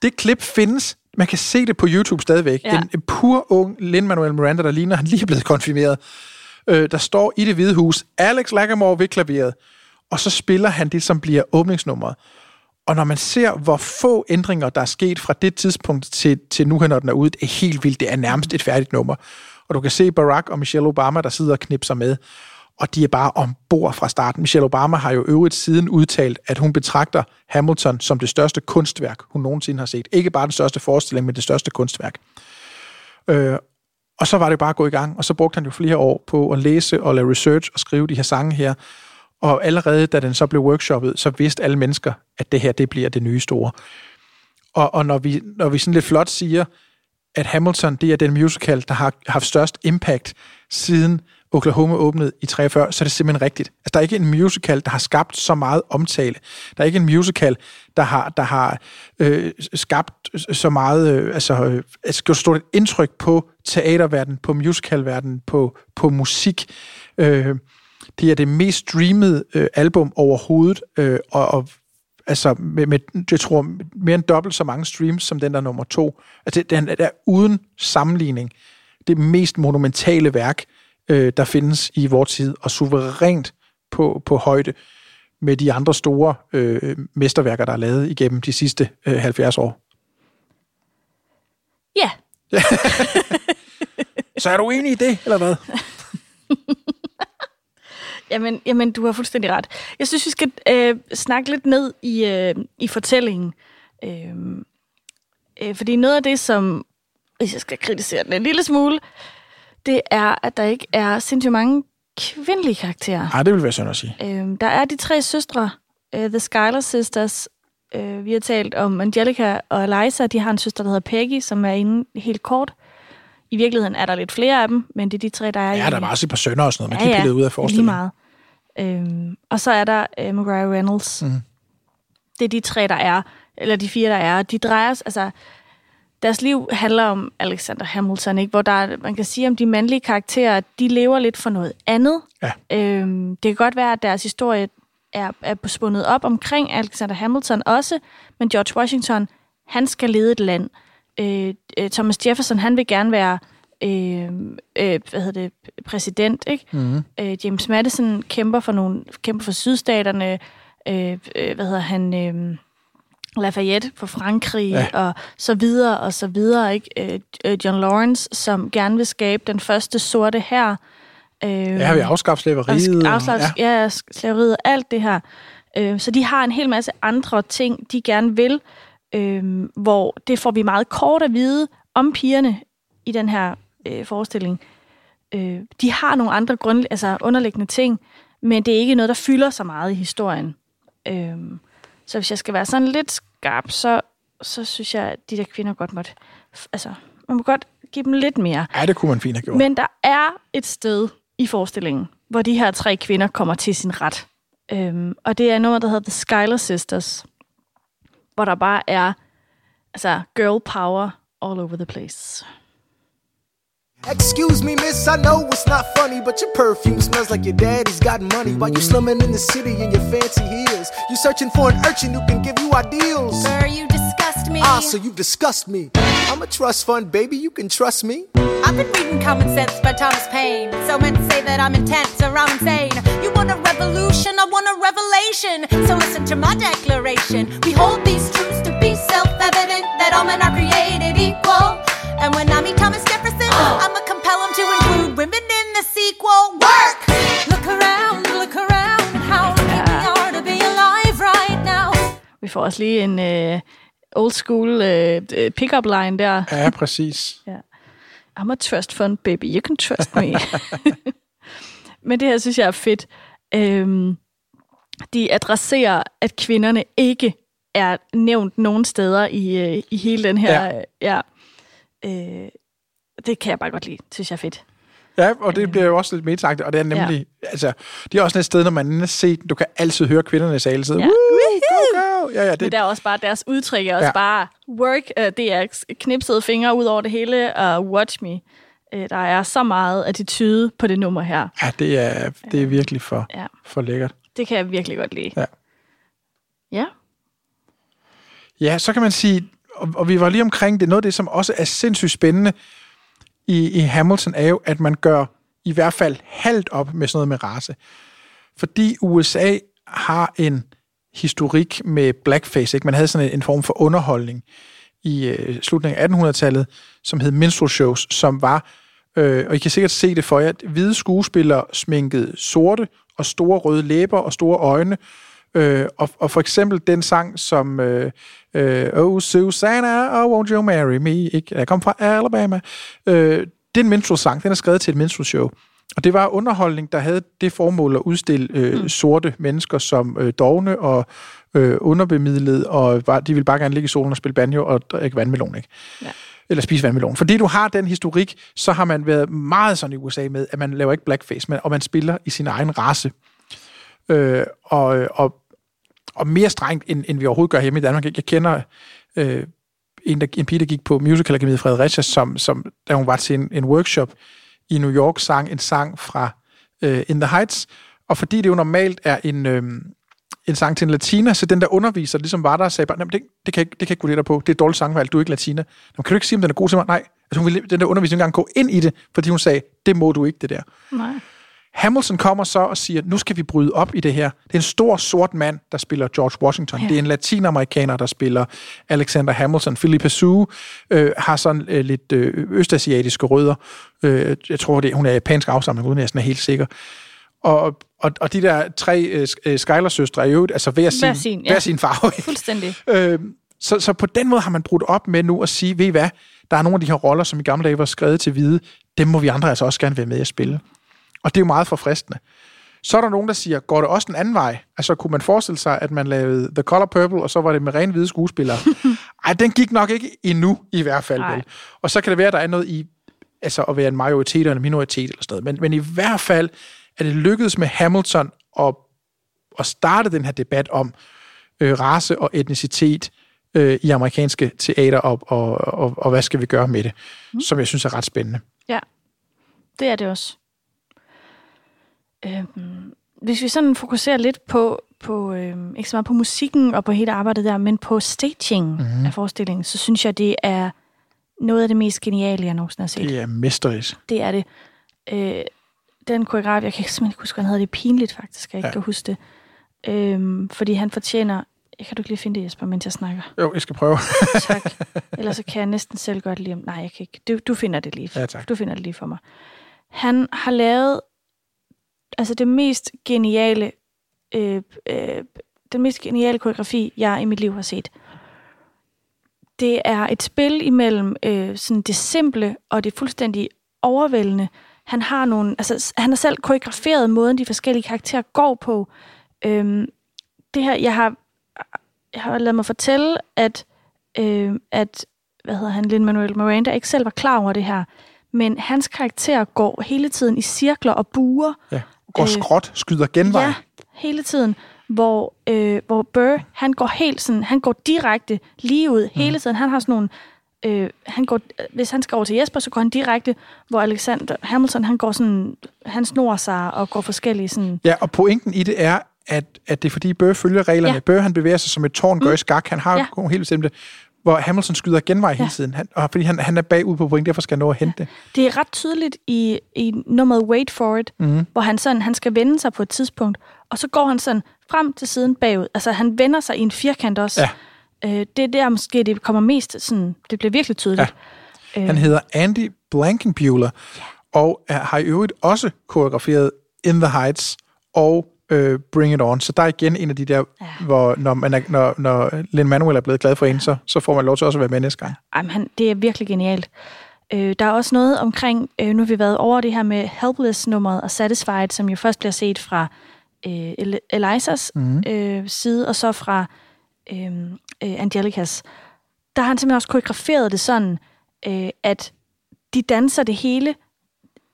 Det klip findes. Man kan se det på YouTube stadigvæk. Ja. En pur ung Lin-Manuel Miranda, der ligner, han lige er blevet konfirmeret. Øh, der står i det hvide hus, Alex Lagamore ved klaveret. Og så spiller han det, som bliver åbningsnummeret. Og når man ser, hvor få ændringer, der er sket fra det tidspunkt til, til nu, her, når den er ude, det er helt vildt. Det er nærmest et færdigt nummer. Og du kan se Barack og Michelle Obama, der sidder og knipser med. Og de er bare ombord fra starten. Michelle Obama har jo øvrigt siden udtalt, at hun betragter Hamilton som det største kunstværk, hun nogensinde har set. Ikke bare den største forestilling, men det største kunstværk. Øh, og så var det bare at gå i gang, og så brugte han jo flere år på at læse og lave research og skrive de her sange her. Og allerede da den så blev workshoppet, så vidste alle mennesker, at det her, det bliver det nye store. Og, og når, vi, når vi sådan lidt flot siger, at Hamilton, det er den musical, der har haft størst impact siden Oklahoma åbnede i 43, så er det simpelthen rigtigt. Altså, der er ikke en musical, der har skabt så meget omtale. Der er ikke en musical, der har, der har øh, skabt så meget, øh, altså, øh, altså gjort stort et indtryk på teaterverdenen, på musicalverdenen, på, på musik. Øh, det er det mest streamede øh, album overhovedet, øh, og, og altså med, med, jeg tror, mere end dobbelt så mange streams som den der nummer to. Altså, den er uden sammenligning det mest monumentale værk, øh, der findes i vores tid, og suverænt på, på højde med de andre store øh, mesterværker, der er lavet igennem de sidste øh, 70 år. Ja, *laughs* Så er du enig i det, eller hvad? *laughs* Jamen, jamen, du har fuldstændig ret. Jeg synes, vi skal øh, snakke lidt ned i, øh, i fortællingen. Øh, øh, fordi noget af det, som, hvis jeg skal kritisere den en lille smule, det er, at der ikke er sindssygt mange kvindelige karakterer. Nej, det vil være synd at sige. Øh, der er de tre søstre, øh, The Skylar Sisters. Øh, vi har talt om Angelica og Eliza. De har en søster, der hedder Peggy, som er inde helt kort. I virkeligheden er der lidt flere af dem, men det er de tre, der er Ja, i... der var også et par sønner og sådan noget, man kan pille ud af lige forestillingen. meget. Øhm, og så er der øh, McGrath Reynolds. Mhm. Det er de tre, der er, eller de fire, der er. De drejer sig, altså, deres liv handler om Alexander Hamilton, ikke? hvor der, er- man kan sige om de mandlige karakterer, de lever lidt for noget andet. Ja. Øhm, det kan godt være, at deres historie er, er spundet op omkring Alexander Hamilton også, men George Washington, han skal lede et land. Øh, øh, Thomas Jefferson, han vil gerne være øh, øh, hvad hedder det, præsident, ikke? Mhm. Øh, James Madison kæmper for nogle kæmper for sydstaterne. Øh, øh, hvad hedder han? Øh, Lafayette for Frankrig Ja. og så videre og så videre, ikke? Øh, øh, John Lawrence, som gerne vil skabe den første sorte her. Øh, Ja, vi afskaffer slaveriet. og- Afslags, ja. ja, slaveriet og alt det her. Øh, så de har en hel masse andre ting, de gerne vil, øh, hvor det får vi meget kort at vide om pigerne i den her øh, forestilling. Øh, de har nogle andre grund, altså underliggende ting, men det er ikke noget, der fylder så meget i historien. Øh, så hvis jeg skal være sådan lidt skarp, så, så synes jeg, at de der kvinder godt måtte... Altså, man må godt give dem lidt mere. Ja, det kunne man fint have gjort. Men der er et sted i forestillingen, hvor de her tre kvinder kommer til sin ret. Øhm, og det er nummer, der hedder The Skylar Sisters, hvor der bare er altså, girl power all over the place. Excuse me, miss, I know it's not funny, but your perfume smells like your daddy's got money. While you slumming in the city in your fancy heels, you searching for an urchin who can give you ideals. Sir, you disgust me. Ah, so you disgust me. I'm a trust fund, baby, you can trust me. I've been reading Common Sense by Thomas Paine. So men say that I'm intense or I'm insane. You want a revolution, I want a revelation. So listen to my declaration. We hold these truths to be self-evident that all men are created equal. And when I meet Thomas Jefferson, I'ma compel him to include women in the sequel. Work! Look around, look around, how lucky we are to be alive right now. Vi får også lige en øh, old school øh, øh, pick-up line der. Ja, præcis. *laughs* Ja. I'm a trust fund, baby. You can trust me. *laughs* Men det her synes jeg er fedt. Øhm, de adresserer, at kvinderne ikke er nævnt nogen steder i, øh, i hele den her... Ja. Ja. ja. Øh, det kan jeg bare godt lide. Det synes jeg er fedt. Ja, og det bliver jo også lidt medsagt, og det er nemlig, ja. altså, det er også et sted, når man er set, du kan altid høre kvinderne sale, så, Ja. go, go. Ja, ja, Det. Men der er også bare, deres udtryk er også Ja. bare work, uh, det er knipsede fingre ud over det hele, og watch me. Uh, der er så meget attitude på det nummer her. ja, det er, det er virkelig for, Ja. for lækkert. Det kan jeg virkelig godt lide. Ja. Ja. Ja, så kan man sige, og, og vi var lige omkring det, noget af det, som også er sindssygt spændende i, i Hamilton, er jo, at man gør i hvert fald halvt op med sådan noget med race. Fordi USA har en historik med blackface. Ikke? Man havde sådan en, en form for underholdning i øh, slutningen af 1800-tallet, som hed minstrel shows, som var, øh, og I kan sikkert se det for jer, hvide skuespillere sminkede sorte og store røde læber og store øjne, Øh, og, og for eksempel den sang, som øh, øh, Oh Susanna, oh won't you marry me, ikke? jeg kom fra Alabama. Øh, det er en minstrel-sang, den er skrevet til et minstrel-show. Og det var underholdning, der havde det formål at udstille øh, mm. sorte mennesker som øh, dogne og øh, underbemidlet, og bare, de ville bare gerne ligge i solen og spille banjo og drikke vandmelon, ikke? Ja. Eller spise vandmelon. Fordi du har den historik, så har man været meget sådan i USA med, at man laver ikke blackface, men, og man spiller i sin egen race. Øh, og, og, og mere strengt, end, end vi overhovedet gør hjemme i Danmark. Jeg kender øh, en, der, en pige, der gik på Musical Academy i Fredericia, som, som, da hun var til en, en workshop i New York, sang en sang fra øh, In the Heights. Og fordi det jo normalt er en, øh, en sang til en latina, så den der underviser ligesom var der og sagde bare, det, det, kan ikke- det kan ikke gå lidt på. Det er et dårligt sangvalg, du er ikke latina. Jamen, kan du ikke sige, om den er god til mig? Nej. Altså, hun ville den der underviser ikke engang gå ind i det, fordi hun sagde, det må du ikke, det der. Nej. Hamilton kommer så og siger, nu skal vi bryde op i det her. Det er en stor sort mand, der spiller George Washington. Ja. Det er en latinamerikaner, der spiller Alexander Hamilton. Philippa Sue øh, har sådan øh, lidt øh, østasiatiske rødder. Øh, jeg tror, det, hun er japansk afstamning, uden jeg sådan er helt sikker. Og, og, og de der tre øh, øh, Skyler-søstre er jo altså hver sin, Hver sin, ja. hver sin farve. ikke? Fuldstændig. Øh, så, så på den måde har man brudt op med nu at sige, ved I hvad, der er nogle af de her roller, som i gamle dage var skrevet til hvide, dem må vi andre altså også gerne være med at spille. Og det er jo meget forfriskende. Så er der nogen, der siger, går det også den anden vej? Altså, kunne man forestille sig, at man lavede The Color Purple, og så var det med ren hvide skuespillere? *laughs* Ej, den gik nok ikke endnu, i hvert fald. Vel. Og så kan det være, at der er noget i altså at være en majoritet og en minoritet eller sådan noget. Men, men i hvert fald er det lykkedes med Hamilton at, at starte den her debat om øh, race og etnicitet øh, i amerikanske teater, og, og, og, og hvad skal vi gøre med det, mm. som jeg synes er ret spændende. Ja, det er det også. Øhm, hvis vi sådan fokuserer lidt på, på øhm, ikke så meget på musikken og på hele arbejdet der, men på staging Mhm. mm-hmm. af forestillingen, så synes jeg, det er noget af det mest geniale, jeg nogensinde har set. Det er mesterisk. Det er det. Øh, den koreograf, jeg kan simpelthen ikke huske, han hedder, det pinligt faktisk, jeg ikke Ja. kan huske det. Øhm, fordi han fortjener, jeg kan du ikke lige finde det, Jesper, mens jeg snakker? Jo, jeg skal prøve. *laughs* Tak. Ellers så kan jeg næsten selv gøre det lige. Nej, jeg kan ikke. Du, du finder det lige. Ja, tak. Du finder det lige for mig. Han har lavet altså det mest geniale, øh, øh, den mest geniale koreografi, jeg i mit liv har set. Det er et spil imellem øh, sådan det simple og det fuldstændig overvældende. Han har nogle, altså han har selv koreograferet måden, de forskellige karakterer går på. Øhm, det her, jeg har, jeg har lavet mig fortælle, at, øh, at hvad hedder han, Lin-Manuel Miranda ikke selv var klar over det her, men hans karakter går hele tiden i cirkler og buer. Ja. Går Øh, skråt, skyder genvej. Ja, hele tiden, hvor, øh, hvor Burr, han går helt sådan, han går direkte lige ud hele tiden. Han har sådan nogle, øh, han går, hvis han skal over til Jesper, så går han direkte, hvor Alexander Hamilton, han går sådan, han snor sig og går forskellige sådan, Ja, og pointen i det er, at, at det er fordi Burr følger reglerne. Ja. Burr, han bevæger sig som et tårn gør i skak. Han har Ja. ja. helt bestemte, hvor Hamilton skyder genvej hele Ja. tiden. Han, og fordi han, han er bagud på point, derfor skal han nå at hente det. Det er ret tydeligt i, i nummeret Wait For It, Mhm. hvor han sådan, han skal vende sig på et tidspunkt, og så går han sådan frem til siden bagud. Altså han vender sig i en firkant også. Ja. Øh, det er der måske, det kommer mest sådan, det bliver virkelig tydeligt. Ja. Han hedder Andy Blankenbuehler, og er, har i øvrigt også koreograferet In the Heights og øh, Bring It On. Så der er igen en af de der, ja. hvor når, man er, når, når Lin Manuel er blevet glad for en, så, så får man lov til også at være med næste gang. Jamen, han, det er virkelig genialt. Øh, der er også noget omkring, øh, nu har vi været over det her med Helpless-nummeret og Satisfied, som jo først bliver set fra øh, El- Elisas Mhm. øh, side, og så fra øh, øh, Angelicas. Der har han simpelthen også koreograferet det sådan, øh, at de danser det hele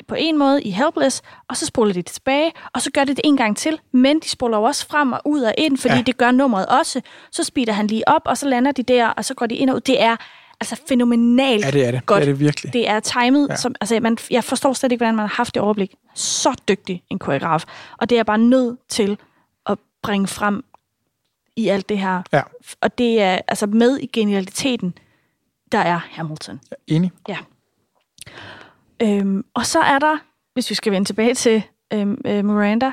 på en måde i Helpless, og så spoler de det tilbage, og så gør de det en gang til, men de spoler jo også frem og ud og ind, fordi Ja. ja. det gør nummeret også. Så speeder han lige op, og så lander de der, og så går de ind og ud. Det er altså fænomenalt Ja, det er det. godt. Det er det virkelig. Det er timet, Ja. ja. som, altså man, jeg forstår slet ikke, hvordan man har haft det overblik. Så dygtig en koreograf. Og det er bare nødt til at bringe frem i alt det her. Ja. Og det er altså med i genialiteten, der er Hamilton. Enig. Ja. Øhm, og så er der, hvis vi skal vende tilbage til øhm, øh, Miranda,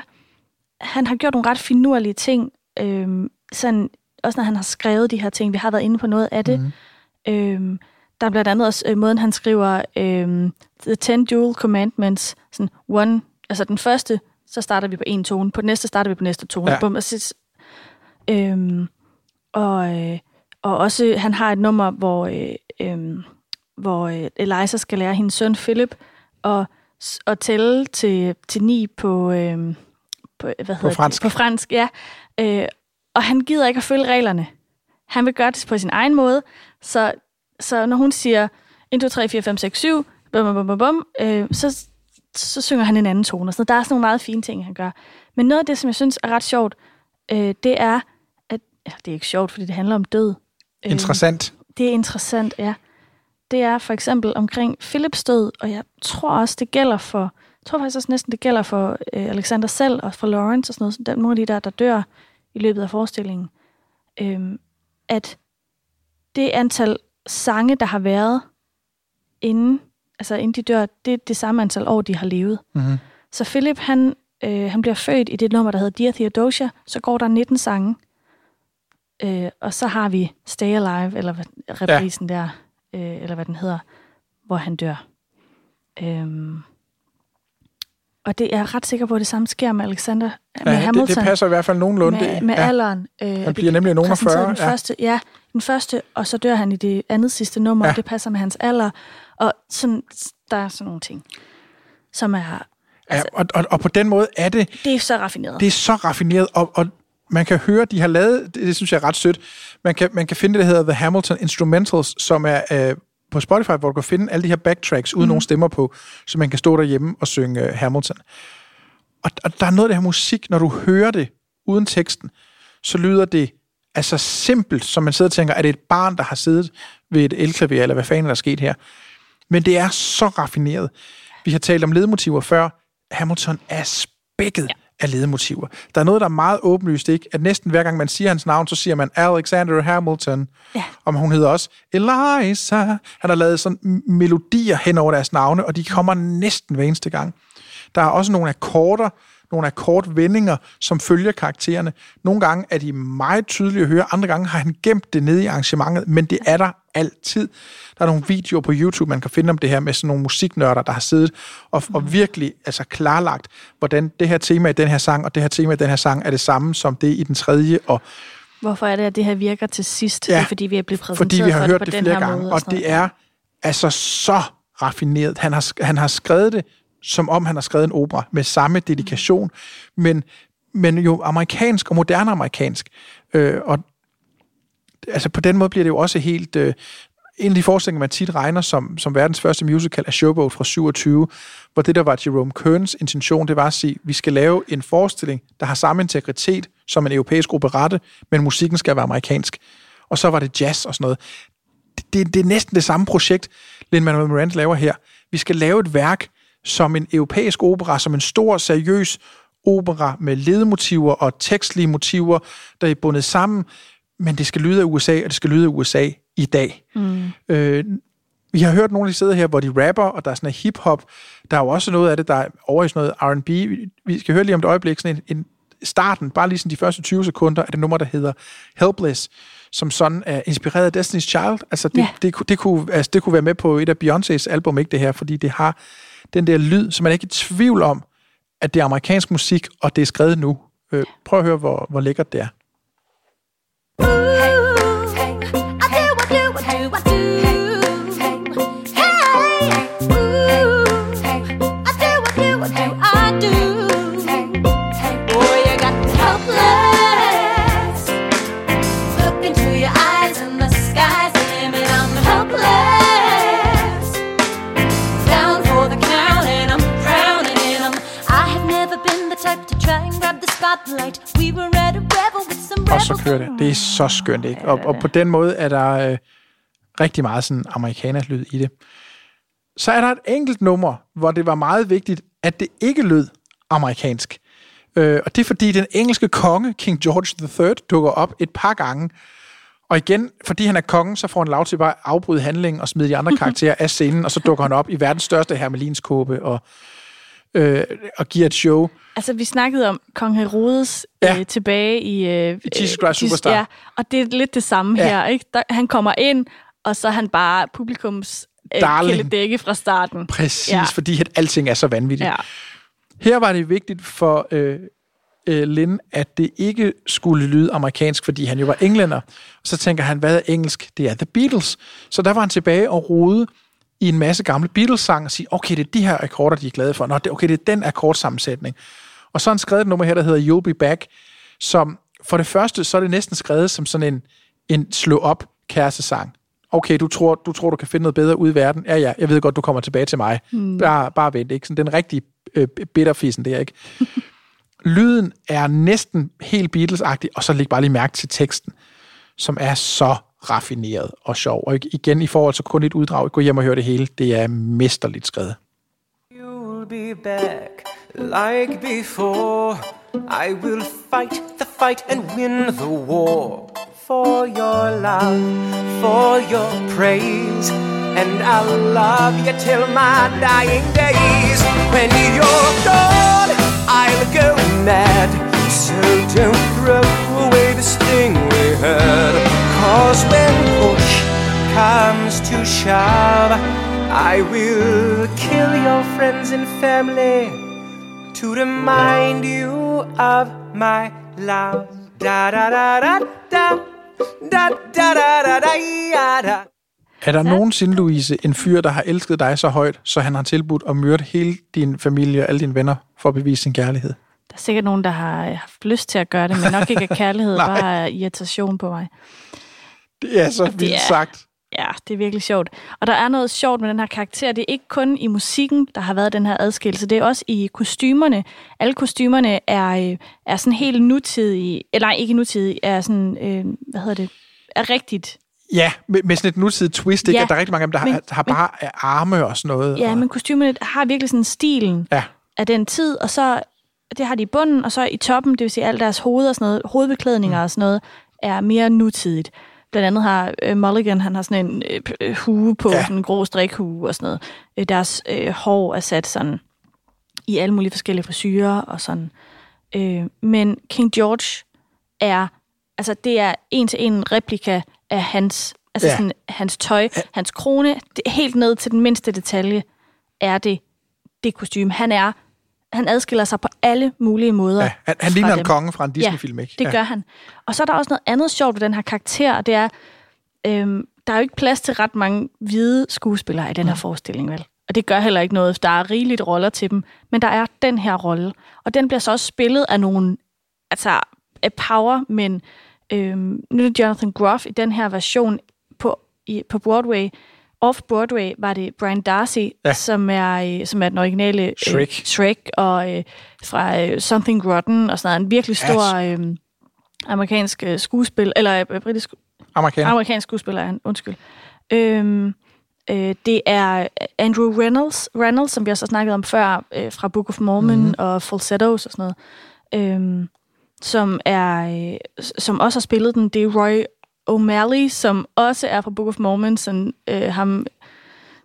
han har gjort nogle ret finurlige ting, øhm, sådan, også når han har skrevet de her ting. Vi har været inde på noget af det. Mm. Øhm, der er blandt andet også øh, måden, han skriver øhm, The Ten Dual Commandments, sådan one, altså den første, så starter vi på en tone, på den næste starter vi på næste tone. Ja. Bum, og, så, øhm, og, øh, og også, han har et nummer, hvor, øh, øh, hvor øh, Eliza skal lære hendes søn Philip at, at tælle til, til ni på, øh, på, hvad hedder fransk. Det? på fransk. Ja. Øh, og han gider ikke at følge reglerne. Han vil gøre det på sin egen måde. Så, så når hun siger 1, 2, 3, 4, 5, 6, 7, bum, bum, bum, bum, øh, så, så synger han en anden tone. Og sådan noget. Der er sådan nogle meget fine ting, han gør. Men noget af det, som jeg synes er ret sjovt, øh, det er, at ja, det er ikke sjovt, fordi det handler om død. Øh, Interessant. det er interessant, ja. Det er for eksempel omkring Philips død, og jeg tror også, det gælder for, jeg tror faktisk også næsten, det gælder for øh, Alexander selv og for Lawrence og sådan noget, der, nogle af de der, der dør i løbet af forestillingen, øhm, at det antal sange, der har været inden, altså inden de dør, det er det samme antal år, de har levet. Mm-hmm. Så Philip, han, øh, han bliver født i det nummer, der hedder Dear Theodosia, så går der 19 sange, øh, og så har vi Stay Alive, eller reprisen ja. der, øh, eller hvad den hedder, hvor han dør. Øhm, og det er jeg ret sikker på, at det samme sker med Alexander, med Ja, Hamilton. det, det passer i hvert fald nogenlunde. Med, med ja. alderen. Øh, Han bliver nemlig nogen af præsenterede 40. Den Ja. første, ja, den første, og så dør han i det andet sidste nummer, Ja. og det passer med hans alder. Og sådan, der er sådan nogle ting, som er... Ja, og, og, og på den måde er det, Det er så raffineret. det er så raffineret, og, og man kan høre, de har lavet, det, det synes jeg er ret sødt, man kan, man kan finde det, der hedder The Hamilton Instrumentals, som er øh, på Spotify, hvor du kan finde alle de her backtracks uden mm. nogen stemmer på, så man kan stå derhjemme og synge øh, Hamilton. Og, og der er noget af det her musik, når du hører det uden teksten, så lyder det altså simpelt, som man sidder og tænker, er det et barn, der har siddet ved et elklaver, eller hvad fanden der er sket her? Men det er så raffineret. Vi har talt om ledmotiver før. Hamilton er spækket ja. Af ledmotiver. Der er noget, der er meget åbenlyst, ikke? At næsten hver gang man siger hans navn, så siger man Alexander Hamilton. Ja. Og hun hedder også Eliza. Han har lavet sådan melodier hen over deres navne, og de kommer næsten hver eneste gang. Der er også nogle akkorder, nogle akkordvendinger, som følger karaktererne. Nogle gange er de meget tydelige at høre, andre gange har han gemt det nede i arrangementet, men det er der altid. Der er nogle videoer på YouTube, man kan finde om det her med sådan nogle musiknørder, der har siddet og, og virkelig altså klarlagt, hvordan det her tema i den her sang, og det her tema i den her sang er det samme som det i den tredje, og Hvorfor er det, at det her virker til sidst? Ja, det er, fordi vi er blevet præsenteret fordi vi har for hørt det det, på den flere her gange, måde. og sådan det er altså så raffineret. Han har, han har skrevet det, som om han har skrevet en opera, med samme dedikation, men, men jo amerikansk og moderne amerikansk. Øh, og altså på den måde bliver det jo også helt... Øh, en af de forestillinger, man tit regner som, som verdens første musical, er Showboat fra 27, hvor det, der var Jerome Kerns intention, det var at sige, vi skal lave en forestilling, der har samme integritet som en europæisk operette, men musikken skal være amerikansk. Og så var det jazz og sådan noget. Det, det, det er næsten det samme projekt, Lin-Manuel Miranda laver her. Vi skal lave et værk som en europæisk opera, som en stor, seriøs opera med ledmotiver og tekstlige motiver, der er bundet sammen, men det skal lyde af USA, og det skal lyde af USA i dag. Mm. Øh, vi har hørt nogle af de steder her, hvor de rapper, og der er sådan en hip-hop. Der er jo også noget af det, der er over i sådan noget R&B. Vi skal høre lige om et øjeblik, sådan en, en starten, bare lige sådan de første 20 sekunder, af det nummer, der hedder Helpless, som sådan er inspireret af Destiny's Child. Altså det, det, det, det, kunne, altså det kunne være med på et af Beyoncés album, ikke det her, fordi det har den der lyd, som man er ikke i tvivl om, at det er amerikansk musik, og det er skrevet nu. Øh, prøv at høre, hvor, hvor lækkert det er. Og så kører det. Det er så skønt, ikke? Og, og på den måde er der øh, rigtig meget sådan amerikanerlyd i det. Så er der et enkelt nummer, hvor det var meget vigtigt, at det ikke lød amerikansk. Øh, og det er fordi, den engelske konge, King George III, dukker op et par gange. Og igen, fordi han er kongen, så får han lov til bare at afbryde handlingen og smide de andre *laughs* karakterer af scenen, og så dukker han op i verdens største hermelinskåbe og, øh, og giver et show. Altså, vi snakkede om Kong Herodes ja. øh, tilbage i... Øh, I Jesus Christ øh, Superstar. Ja, og det er lidt det samme Ja. her, ikke? Der, han kommer ind, og så er han bare publikums øh, kæledække fra starten. Præcis, Ja. fordi at alting er så vanvittigt. Ja. Her var det vigtigt for øh, øh, Lin, at det ikke skulle lyde amerikansk, fordi han jo var englænder. Og så tænker han, hvad er engelsk? Det er The Beatles. Så der var han tilbage og rode i en masse gamle Beatles-sange og sige, okay, det er de her akkorder, de er glade for. Nå, det, okay, det er den akkordsammensætning. Og så har han skrevet et nummer her, der hedder You'll Be Back, som for det første, så er det næsten skrevet som sådan en, en slå-op kærestesang. Okay, du tror, du tror, du kan finde noget bedre ud i verden. Ja, ja, jeg ved godt, du kommer tilbage til mig. Mm. Bare, bare vent, ikke? Sådan den rigtige øh, bitterfissen der, ikke? *laughs* Lyden er næsten helt Beatles-agtig, og så læg bare lige mærke til teksten, som er så raffineret og sjov. Og igen, i forhold til kun et uddrag, gå hjem og hør det hele, det er mesterligt skrevet. You'll be back like before. I will fight the fight and win the war for your love, for your praise. And I'll love you till my dying days. When you're gone, I'll go mad. So don't throw away the sting we had. Cause when push comes to shove, I will kill your friends and family to remind you of my love. Da da da da da da da da da da da. Er der nogensinde, Louise, en fyr, der har elsket dig så højt, så han har tilbudt at myrde hele din familie og alle dine venner for at bevise sin kærlighed? Der er sikkert nogen, der har haft lyst til at gøre det, men nok ikke af kærlighed, *laughs* bare irritation på mig. Det er så Og det vildt er- sagt. Ja, det er virkelig sjovt. Og der er noget sjovt med den her karakter. Det er ikke kun i musikken, der har været den her adskillelse. Det er også i kostymerne. Alle kostymerne er, øh, er sådan helt nutidige. Eller nej, ikke nutidige. Er sådan, øh, hvad hedder det? Er rigtigt. Ja, med, med sådan et nutidigt twist, ikke? Ja, der er rigtig mange af dem, der men- har, har bare men, arme og sådan noget. Ja, og, men kostymerne har virkelig sådan stilen ja. af den tid. Og så, det har de i bunden, og så i toppen, det vil sige alle deres hoveder og sådan noget, hovedbeklædninger mm. og sådan noget, er mere nutidigt. Blandt andet har øh, Mulligan, han har sådan en øh, øh, hue på, Ja. ja. sådan en grå strikhue og sådan noget. Øh, deres øh, hår er sat sådan i alle mulige forskellige frisyrer og sådan. Øh, men King George er, altså det er en til en replika af hans, altså Ja. ja. sådan, hans tøj, hans krone, det, helt ned til den mindste detalje er det det kostume. Han er han adskiller sig på alle mulige måder. Ja, han, han ligner en dem. konge fra en Disney-film, ikke? Det ja. gør han. Og så er der også noget andet sjovt ved den her karakter, og det er, øhm, der er jo ikke plads til ret mange hvide skuespillere i den her forestilling, vel? Og det gør heller ikke noget, der er rigeligt roller til dem. Men der er den her rolle, og den bliver så også spillet af nogle, altså af power, men øhm, nu er det Jonathan Groff i den her version på i, på Broadway, off-Broadway, var det Brian Darcy, Ja. som, er, øh, som er den originale øh, Shrek. Shrek og øh, fra øh, Something Rotten og sådan noget. En virkelig stor øh, amerikansk øh, skuespil, eller øh, britisk Amerikaner. amerikansk skuespiller, er undskyld. Øhm, øh, det er Andrew Reynolds, Reynolds, som vi også har snakket om før, øh, fra Book of Mormon Mhm. mm-hmm. og Falsettos og sådan noget, øhm, som, er, øh, som også har spillet den. Det er Roy O'Malley, som også er fra Book of Mormon, som øh, ham,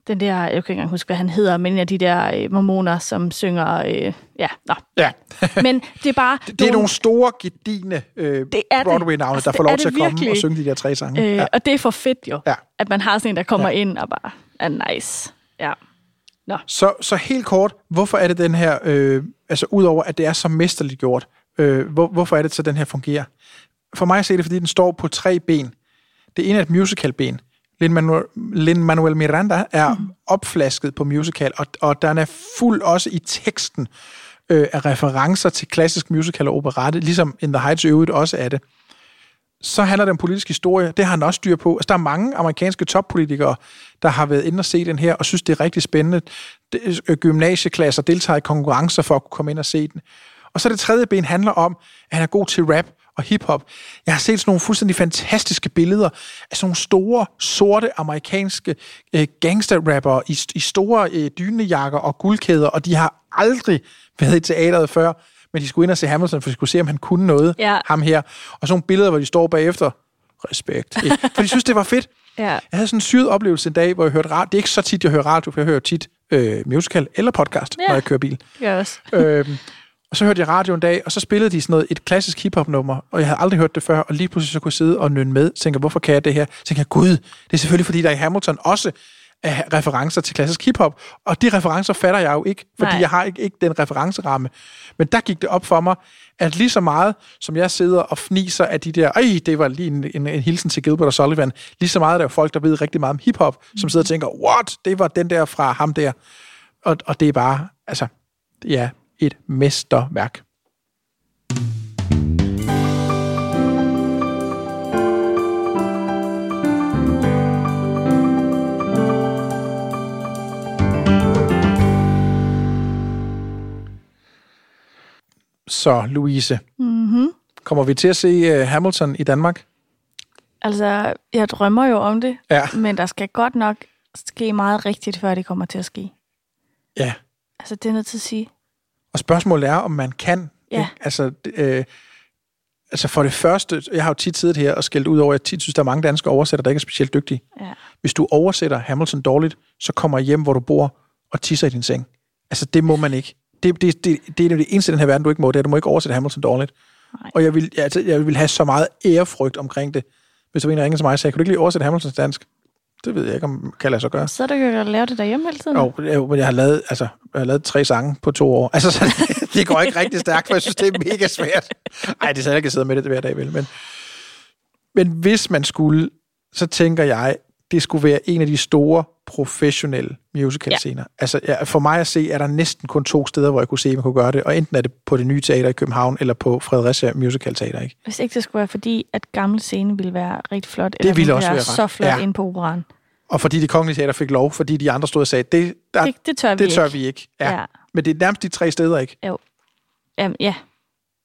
den der, jeg kan ikke engang huske, hvad han hedder, men en af de der øh, mormoner, som synger, øh, ja, nå. Ja. *laughs* Men det er bare... *laughs* Det er nogle store, gedigne øh, Det det. Broadway-navne, Altså, der får det lov til det at komme virkelig. og synge de der tre sange. Øh, ja. Og det er for fedt jo, Ja. at man har sådan en, der kommer ja. ind og bare er nice. Ja. Nå. Så, så helt kort, hvorfor er det den her, øh, altså udover at det er så mesterligt gjort, øh, hvor, hvorfor er det så, den her fungerer? For mig at se det, fordi den står på tre ben. Det ene er et musicalben. Lin-Manuel, Miranda er mm. opflasket på musical, og, og den er fuld også i teksten øh, af referencer til klassisk musical og operette, ligesom In the Heights øvrigt også er det. Så handler det om politisk historie. Det har han også styr på. Altså, der er mange amerikanske toppolitikere, der har været inde og se den her, og synes, det er rigtig spændende. Øh, gymnasieklasser deltager i konkurrencer for at kunne komme ind og se den. Og så det tredje ben handler om, at han er god til rap og hiphop. Jeg har set sådan nogle fuldstændig fantastiske billeder af sådan nogle store, sorte amerikanske øh, gangsterrapper i, i store øh, dynejakker og guldkæder, og de har aldrig været i teateret før, men de skulle ind og se Hamilton, for de skulle se, om han kunne noget, Ja. ham her. Og sådan nogle billeder, hvor de står bagefter, respekt. Ikke? For de synes, det var fedt. Ja. Jeg havde sådan en syret oplevelse en dag, hvor jeg hørte radio. Det er ikke så tit, jeg hører radio, for jeg hører tit øh, musical eller podcast, Ja. når jeg kører bil. Jeg også. øhm, og så hørte jeg radio en dag, og så spillede de sådan noget, et klassisk hiphop-nummer, og jeg havde aldrig hørt det før, og lige pludselig så kunne jeg sidde og nynne med, tænker, hvorfor kan jeg det her? Tænker jeg, gud, det er selvfølgelig, fordi der i Hamilton også er referencer til klassisk hiphop, og de referencer fatter jeg jo ikke, fordi Nej. jeg har ikke, ikke den referenceramme. Men der gik det op for mig, at lige så meget, som jeg sidder og fniser af de der, ej, det var lige en, en, en hilsen til Gilbert og Sullivan, lige så meget er der jo folk, der ved rigtig meget om hiphop, som sidder og tænker, what, det var den der fra ham der. Og, og det er bare, altså, er et mesterværk. Så, Louise, Mm-hmm. kommer vi til at se uh, Hamilton i Danmark? Altså, jeg drømmer jo om det, Ja. men der skal godt nok ske meget rigtigt, før det kommer til at ske. Ja. Altså, det er nødt til at sige. Og spørgsmålet er, om man kan. Ja. Ikke? Altså, øh, altså for det første, jeg har jo tit siddet her og skældt ud over, at jeg tit synes, der er mange danske oversættere, der ikke er specielt dygtige. Ja. Hvis du oversætter Hamilton dårligt, så kommer jeg hjem, hvor du bor, og tisser i din seng. Altså, det må man ikke. Det, det, det, det er det eneste i den her verden, du ikke må. Det er, at du må ikke oversætte Hamilton dårligt. Nej. Og jeg vil, altså, jeg vil have så meget ærefrygt omkring det, hvis var en, ringede til mig og sagde, kan du ikke lige oversætte Hamilton til dansk? Det ved jeg ikke, om kan lade sig gøre. Så er det jo at lave det derhjemme hele tiden. Jo, jeg, men jeg har lavet, altså, jeg har lavet tre sange på to år. Altså, så, *laughs* det går ikke rigtig stærkt, for jeg synes, det er mega svært. Ej, det er sådan, jeg kan sidde med det hver dag, vel. Men, men hvis man skulle, så tænker jeg, det skulle være en af de store professionelle musical-scener. Ja. Altså, ja, for mig at se, er der næsten kun to steder, hvor jeg kunne se, at man kunne gøre det. Og enten er det på det nye teater i København, eller på Fredericia Musical Teater, ikke? Hvis ikke det skulle være fordi, at gamle scene ville være rigtig flot. eller ville også være så flot ja. inde på operan. Og fordi de kongelige teater fik lov, fordi de andre stod og sagde, det, der, Det, det tør vi det tør ikke. vi ikke. Ja. Ja. Men det er nærmest de tre steder, ikke? Jo. Jamen, ja.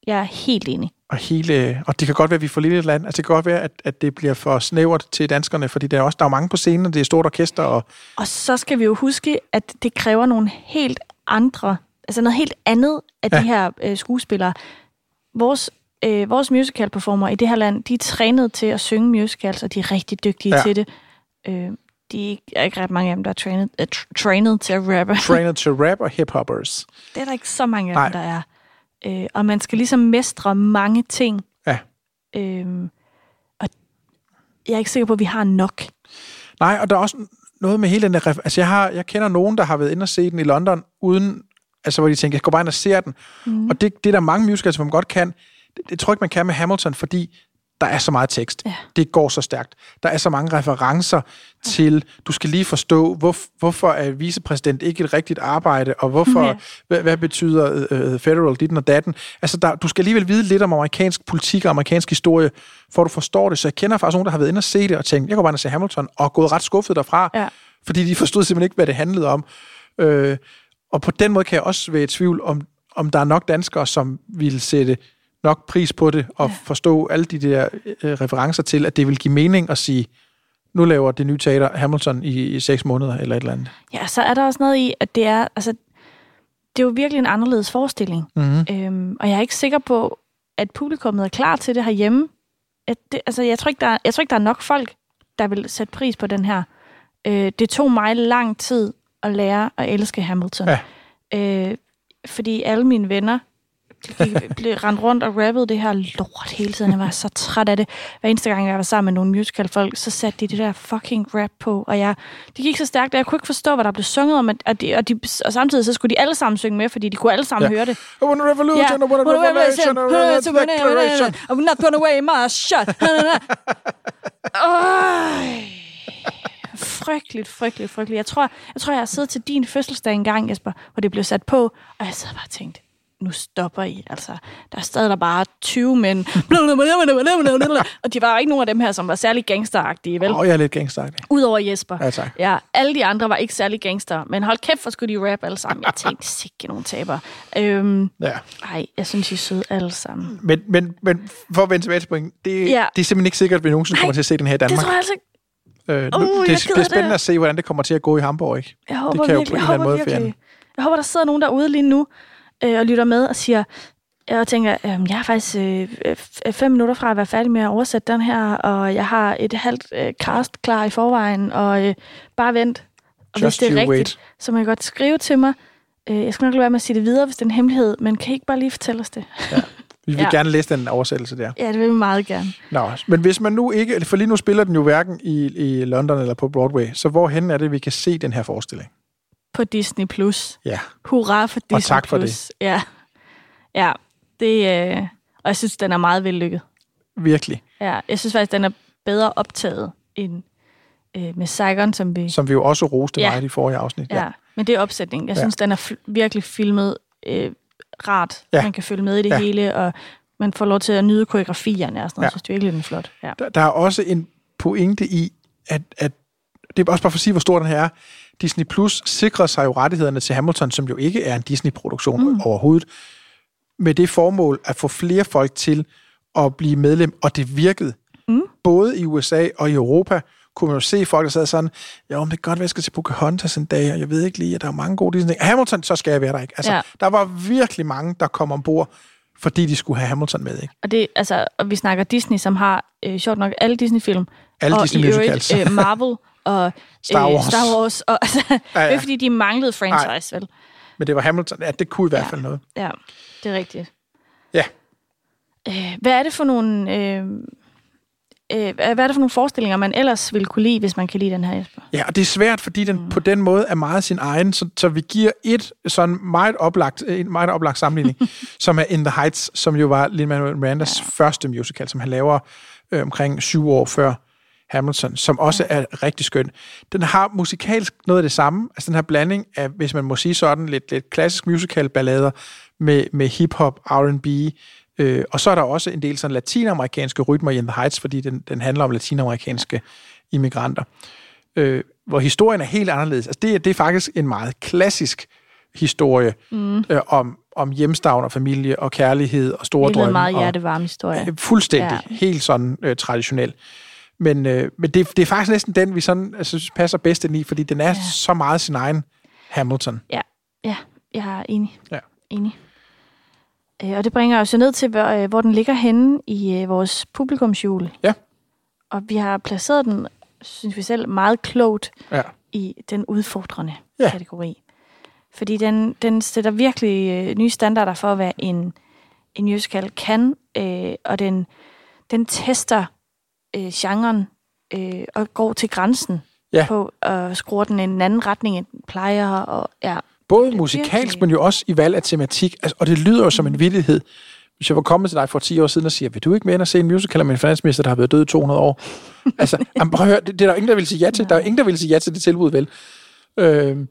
Jeg er helt enig. Og, hele, og det kan godt være, at vi får lille et land. Altså, det kan godt være, at, at det bliver for snævert til danskerne, fordi der er også der er mange på scenen, og det er stort orkester. Og, Og så skal vi jo huske, at det kræver nogle helt andre, altså noget helt andet af ja. De her øh, skuespillere. Vores, øh, vores musical-performer i det her land, de er trænet til at synge musicals, og de er rigtig dygtige Ja. til det. Øh, de er ikke, ret mange af dem, der er trænet, tr- trænet til at rappe. trainer to *laughs* rap og hip-hoppers. Det er der ikke så mange af Nej. dem, der er. Øh, og man skal ligesom mestre mange ting. Ja. Øhm, og jeg er ikke sikker på, at vi har nok. Nej, og der er også noget med hele den der... Altså, jeg, har, jeg kender nogen, der har været inde og se den i London, uden... Altså, hvor de tænker, jeg går bare ind og ser den. Mm. Og det, det er der mange musicals, som man godt kan. Det, det tror jeg ikke, man kan med Hamilton, fordi der er så meget tekst. Ja. Det går så stærkt. Der er så mange referencer til, du skal lige forstå, hvor, hvorfor er vicepræsident ikke et rigtigt arbejde, og hvorfor, ja. hvad, hvad betyder uh, federal, dit og datten. Altså, der, du skal alligevel vide lidt om amerikansk politik og amerikansk historie, for du forstår det. Så jeg kender faktisk nogen, der har været inde og se det, og tænkt, jeg går bare ind og se Hamilton, og gået ret skuffet derfra, ja. fordi de forstod simpelthen ikke, hvad det handlede om. Øh, og på den måde kan jeg også være i tvivl, om, om der er nok danskere, som vil sætte nok pris på det, og ja. forstå alle de der øh, referencer til, at det vil give mening at sige, nu laver det nye teater Hamilton i, i seks måneder, eller et eller andet. Ja, så er der også noget i, at det er, altså, det er jo virkelig en anderledes forestilling. Mm-hmm. Øhm, og jeg er ikke sikker på, at publikummet er klar til det herhjemme. At det, altså, jeg, tror ikke, der, jeg tror ikke, der er nok folk, der vil sætte pris på den her. Øh, det tog mig lang tid at lære at elske Hamilton. Ja. Øh, fordi alle mine venner blev rendt rundt og rappede det her lort hele tiden. Jeg var så træt af det. Hver eneste gang, jeg var sammen med nogle musical-folk, så satte de det der fucking rap på. Og jeg, de gik så stærkt, at jeg kunne ikke forstå, hvad der blev sunget om. Og, de, og, de, og samtidig så skulle de alle sammen synge med, fordi de kunne alle sammen ja. høre det. I want a revolution, yeah. I want a revolution, I want a declaration. I'm not gonna wear my shot. frygteligt, frygteligt, frygteligt. Jeg tror, jeg tror, jeg har siddet til din fødselsdag engang, Jesper, hvor det blev sat på, og jeg sad bare og tænkte, nu stopper I. Altså, der er stadig der bare 20 mænd. *laughs* og de var ikke nogen af dem her, som var særlig gangsteragtige, vel? Åh, oh, jeg er lidt gangsteragtig. Udover Jesper. Ja, tak. Ja, alle de andre var ikke særlig gangster, men hold kæft, hvor skulle de rap alle sammen. Jeg tænkte, *laughs* sikke nogle taber. Øhm, ja. Ej, jeg synes, I er søde alle sammen. Men, men, men for at vende tilbage til point, det, ja. det er simpelthen ikke sikkert, at vi nogensinde kommer til at se den her i Danmark. Det tror jeg altså Øh, nu, uh, det, det er spændende det. at se, hvordan det kommer til at gå i Hamburg. Ikke? Jeg håber det kan virkelig, jo på en eller anden måde virkelig. Jeg håber, der sidder nogen derude lige nu, øh, og lytter med og siger, jeg tænker, øh, jeg er faktisk øh, fem minutter fra at være færdig med at oversætte den her, og jeg har et halvt øh, cast klar i forvejen, og øh, bare vent. Og Just hvis det er rigtigt, wait. så må jeg godt skrive til mig. Øh, jeg skal nok lade være med at sige det videre, hvis det er en hemmelighed, men kan I ikke bare lige fortælle os det? Ja. Vi vil *laughs* ja. gerne læse den oversættelse der. Ja, det vil vi meget gerne. Nå, men hvis man nu ikke, for lige nu spiller den jo hverken i, i London eller på Broadway, så hvorhen er det, vi kan se den her forestilling? På Disney+. Plus. Ja. Hurra for Disney+. Og tak for Plus. det. Ja, ja det, øh, og jeg synes, den er meget vellykket. Virkelig. Ja, jeg synes faktisk, den er bedre optaget end øh, med Saigon, som vi... Som vi jo også roste ja. meget i forrige afsnit. Ja, ja. men det er opsætningen. Jeg ja. synes, den er f- virkelig filmet øh, rart. Ja. Man kan følge med i det ja. hele, og man får lov til at nyde koreografierne og sådan noget. Ja. Jeg synes, det er virkelig den flot. Ja. Der, der er også en pointe i, at, at det er også bare for at sige, hvor stor den her er. Disney Plus sikrer sig jo rettighederne til Hamilton, som jo ikke er en Disney-produktion mm. overhovedet, med det formål at få flere folk til at blive medlem, og det virkede. Mm. Både i USA og i Europa kunne man jo se folk, der sad sådan, ja, om det er godt, at jeg skal til Pocahontas en dag, og jeg ved ikke lige, at der er mange gode Disney. Hamilton, så skal jeg være der ikke. Altså, ja. Der var virkelig mange, der kom ombord, fordi de skulle have Hamilton med, ikke? Og, det, altså, og vi snakker Disney, som har, øh, sjovt nok, alle Disney-film. Alle og Disney musicals. øh, Marvel *laughs* og Star øh, Wars. Star Wars. Og, *laughs* altså, ja, ja. Det er fordi, de manglede franchise, Ej. vel? Men det var Hamilton. Ja, det kunne i hvert ja. fald noget. Ja, det er rigtigt. Ja. Øh, hvad er det for nogle... Øh, øh, hvad er det for nogle forestillinger, man ellers ville kunne lide, hvis man kan lide den her, Jesper? Ja, og det er svært, fordi den mm. på den måde er meget sin egen, så, så vi giver et sådan meget oplagt, en meget oplagt sammenligning, *laughs* som er In the Heights, som jo var Lin-Manuel Mirandas ja. første musical, som han laver øh, omkring syv år før Hamilton, som også er rigtig skøn. Den har musikalsk noget af det samme, altså den her blanding af, hvis man må sige sådan, lidt, lidt klassisk musical-ballader med, med hip-hop, R&B, Øh, og så er der også en del sådan latinamerikanske rytmer i In the Heights, fordi den, den handler om latinamerikanske immigranter. Øh, hvor historien er helt anderledes. Altså det, det er faktisk en meget klassisk historie mm. øh, om, om hjemstavn og familie og kærlighed og store drømme. Det er en meget hjertevarm historie. Øh, fuldstændig. Ja. Helt sådan øh, traditionel. Men, øh, men det, det er faktisk næsten den, vi sådan, altså, passer bedst ind i, fordi den er ja. så meget sin egen Hamilton. Ja, ja jeg er enig. Ja. Enig. Øh, og det bringer os jo ned til, hvor, øh, hvor den ligger henne i øh, vores publikumsjul. Ja. Og vi har placeret den, synes vi selv, meget klogt ja. i den udfordrende ja. kategori. Fordi den, den sætter virkelig øh, nye standarder for, hvad en, en musical kan, øh, og den, den tester øh, genren øh, og går til grænsen ja. på at skrue den i en anden retning, end den plejer. Og, ja, Både musikalsk, men jo også i valg af tematik. Altså, og det lyder jo som en vittighed. hvis jeg var kommet til dig for 10 år siden og siger, vil du ikke med ind og se en musical om en finansminister, der har været død i 200 år? *laughs* altså, jamen, prøv at høre, det, det er der ingen, der vil sige ja til. Der er ingen, der vil sige ja til det tilbud, vel? Øhm,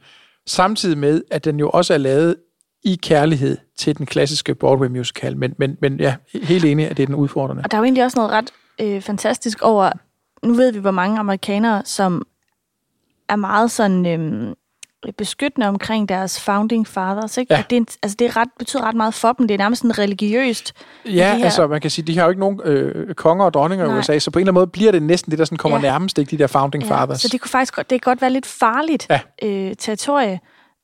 samtidig med, at den jo også er lavet i kærlighed til den klassiske Broadway musical. Men, men, men ja, helt enig, at det er den udfordrende. Og der er jo egentlig også noget ret øh, fantastisk over, nu ved vi, hvor mange amerikanere, som er meget sådan øh, beskyttende omkring deres founding fathers. Ikke? Ja. At det, en- altså, det er ret, betyder ret meget for dem. Det er nærmest sådan religiøst. Ja, her- altså man kan sige, de har jo ikke nogen øh, konger og dronninger i Nej. USA, så på en eller anden måde bliver det næsten det, der sådan kommer Ja. nærmest, ikke de der founding fathers. Så det kunne faktisk godt, det kan godt være lidt farligt Ja. øh, territorie.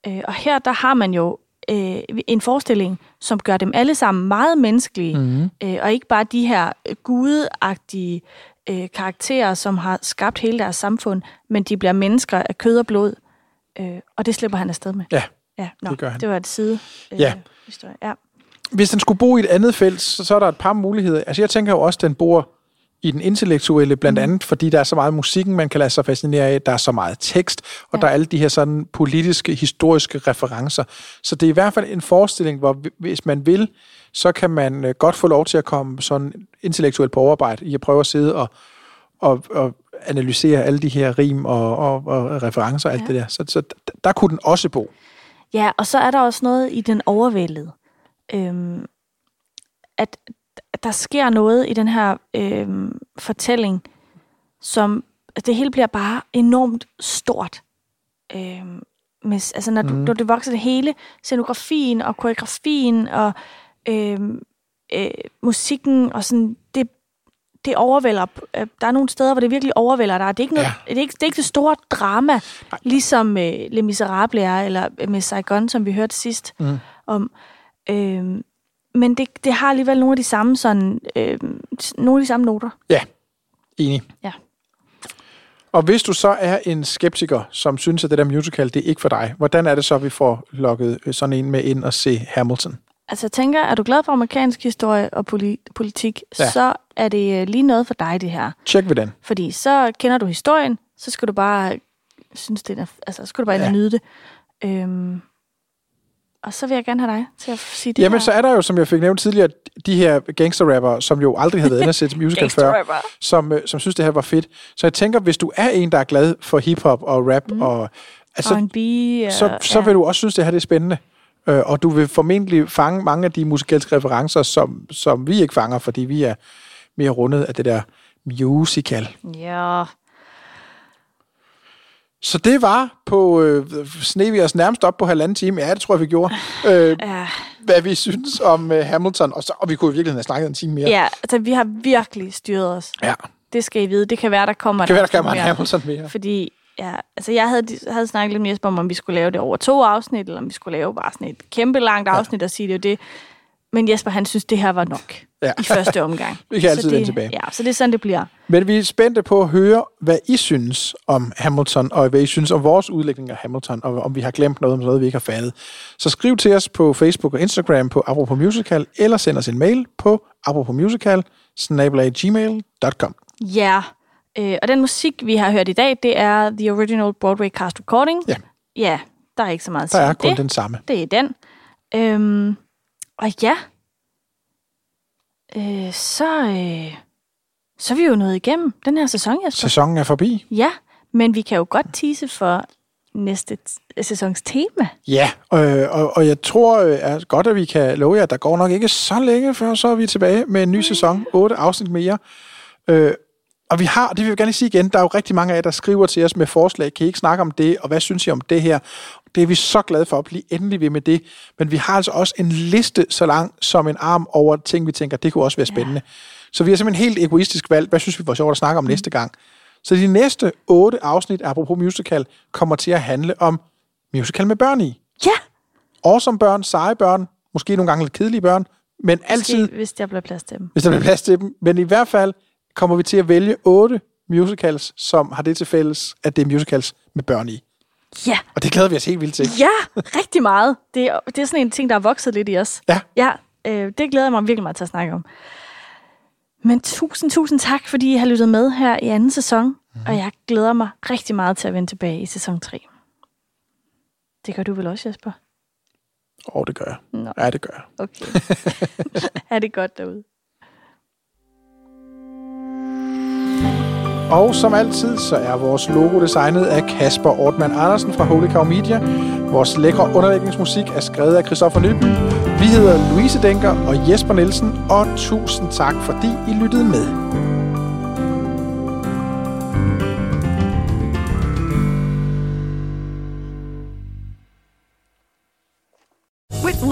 Øh, og her der har man jo øh, en forestilling, som gør dem alle sammen meget menneskelige, Mhm. øh, og ikke bare de her gudeagtige øh, karakterer, som har skabt hele deres samfund, men de bliver mennesker af kød og blod, øh, og det slipper han afsted med. Ja, ja nå, det gør han. Det var et side øh, Ja. historie. Ja. Hvis den skulle bo i et andet felt, så, så er der et par muligheder. Altså jeg tænker jo også, at den bor i den intellektuelle, blandt andet fordi der er så meget musikken, man kan lade sig fascinere af, der er så meget tekst, og ja. der er alle de her sådan politiske, historiske referencer. Så det er i hvert fald en forestilling, hvor vi- hvis man vil, så kan man øh, godt få lov til at komme sådan intellektuelt på overarbejde i at prøve at sidde og, og, og analysere alle de her rim og, og, og referencer og alt Ja. det der. Så, så der, kunne den også bo. Ja, og så er der også noget i den overvældede. Øhm, at der sker noget i den her øhm, fortælling, som det hele bliver bare enormt stort. Øhm, med, altså når, du, Mhm. når det vokser det hele, scenografien og koreografien og øhm, øh, musikken og sådan, det, det overvælder. øh, Der er nogle steder, hvor det virkelig overvælder dig. Det er ikke, noget, ja. det, er ikke, det er ikke det store drama, ligesom øh, Les Miserables er, eller med Saigon, som vi hørte sidst Mm. om. Øhm, men det, det har alligevel nogle af de samme sådan, øhm, nogle af de samme noter. Ja, enig. Ja. Og hvis du så er en skeptiker, som synes, at det der musical, det er ikke for dig, hvordan er det så, vi får lukket øh, sådan en med ind og se Hamilton? Altså jeg tænker, er du glad for amerikansk historie og poli- politik, Ja. så er det øh, lige noget for dig, det her. Tjek ved den. Fordi så kender du historien, så skal du bare synes det er, altså, så skal du bare Ja. nyde det. Øhm, og så vil jeg gerne have dig til at sige det Jamen, her. så er der jo, som jeg fik nævnt tidligere, de her gangsterrapper, som jo aldrig havde været inde og set *laughs* musical før, som, øh, som synes, det her var fedt. Så jeg tænker, hvis du er en, der er glad for hiphop og rap, mm. og, altså, R&B. Og, så, så ja. vil du også synes, det her det er spændende. Øh, og du vil formentlig fange mange af de musikalske referencer, som, som vi ikke fanger, fordi vi er mere rundet af det der musical. Ja. Så det var på øh, sne vi os nærmest op på halvanden time. Ja, det tror jeg, vi gjorde. *laughs* Øh, ja. hvad vi synes om øh, Hamilton. Og, så, og vi kunne i virkeligheden have snakket en time mere. Ja, altså vi har virkelig styret os. Ja. Det skal I vide. Det kan være, der kommer Det kan være, der der kommer mere. Hamilton mere. Fordi, ja, altså jeg havde, havde snakket lidt med Jesper om, om vi skulle lave det over to afsnit, eller om vi skulle lave bare sådan et kæmpe langt afsnit og sige det er det. Men Jesper, han synes, det her var nok Ja. i første omgang. *laughs* Vi kan Så altid det, vende tilbage. Ja, så det er sådan, det bliver. Men vi er spændte på at høre, hvad I synes om Hamilton, og hvad I synes om vores udlægning af Hamilton, og om vi har glemt noget, om noget, vi ikke har fattet. Så skriv til os på Facebook og Instagram på Apropos Musical, eller send os en mail på apropos gmail.com. Ja, øh, og den musik, vi har hørt i dag, det er The Original Broadway Cast Recording. Ja. Ja, der er ikke så meget at Der er kun det. den samme. Det er den. Øhm, og ja, øh, så, øh, så er vi jo nået igennem den her sæson, Jesper. Sæsonen er forbi. Ja, men vi kan jo godt tease for næste sæsons tema. Ja, øh, og, og jeg tror øh, er godt, at vi kan love jer, at der går nok ikke så længe, før så er vi tilbage med en ny sæson. 8 afsnit mere. Øh, og vi har, det vil jeg gerne sige igen, der er jo rigtig mange af jer, der skriver til os med forslag. Kan I ikke snakke om det, og hvad synes I om det her? Det er vi så glade for at blive endelig ved med det. Men vi har altså også en liste så lang som en arm over ting, vi tænker, det kunne også være spændende. Ja. Så vi har simpelthen helt egoistisk valgt, hvad synes vi var sjovt at snakke om mm. næste gang. Så de næste otte afsnit, apropos musical, kommer til at handle om musical med børn i. Ja! Awesome børn, seje børn, måske nogle gange lidt kedelige børn, men altid, Måske, hvis der bliver plads til dem. hvis der bliver plads til dem. Men i hvert fald kommer vi til at vælge otte musicals, som har det til fælles, at det er musicals med børn i. Ja. Og det glæder vi os helt vildt til. Ja, rigtig meget. Det er, det er sådan en ting, der er vokset lidt i os. Ja. Ja, øh, det glæder jeg mig virkelig meget til at snakke om. Men tusind, tusind tak, fordi I har lyttet med her i anden sæson. Mm. Og jeg glæder mig rigtig meget til at vende tilbage i sæson 3. Det gør du vel også, Jesper? Åh, oh, det gør jeg. Nå. Ja, det gør jeg. Okay. *laughs* er det godt derude? Og som altid, så er vores logo designet af Kasper Ortmann Andersen fra Holy Cow Media. Vores lækre underlægningsmusik er skrevet af Christoffer Nyby. Vi hedder Louise Denker og Jesper Nielsen, og tusind tak, fordi I lyttede med.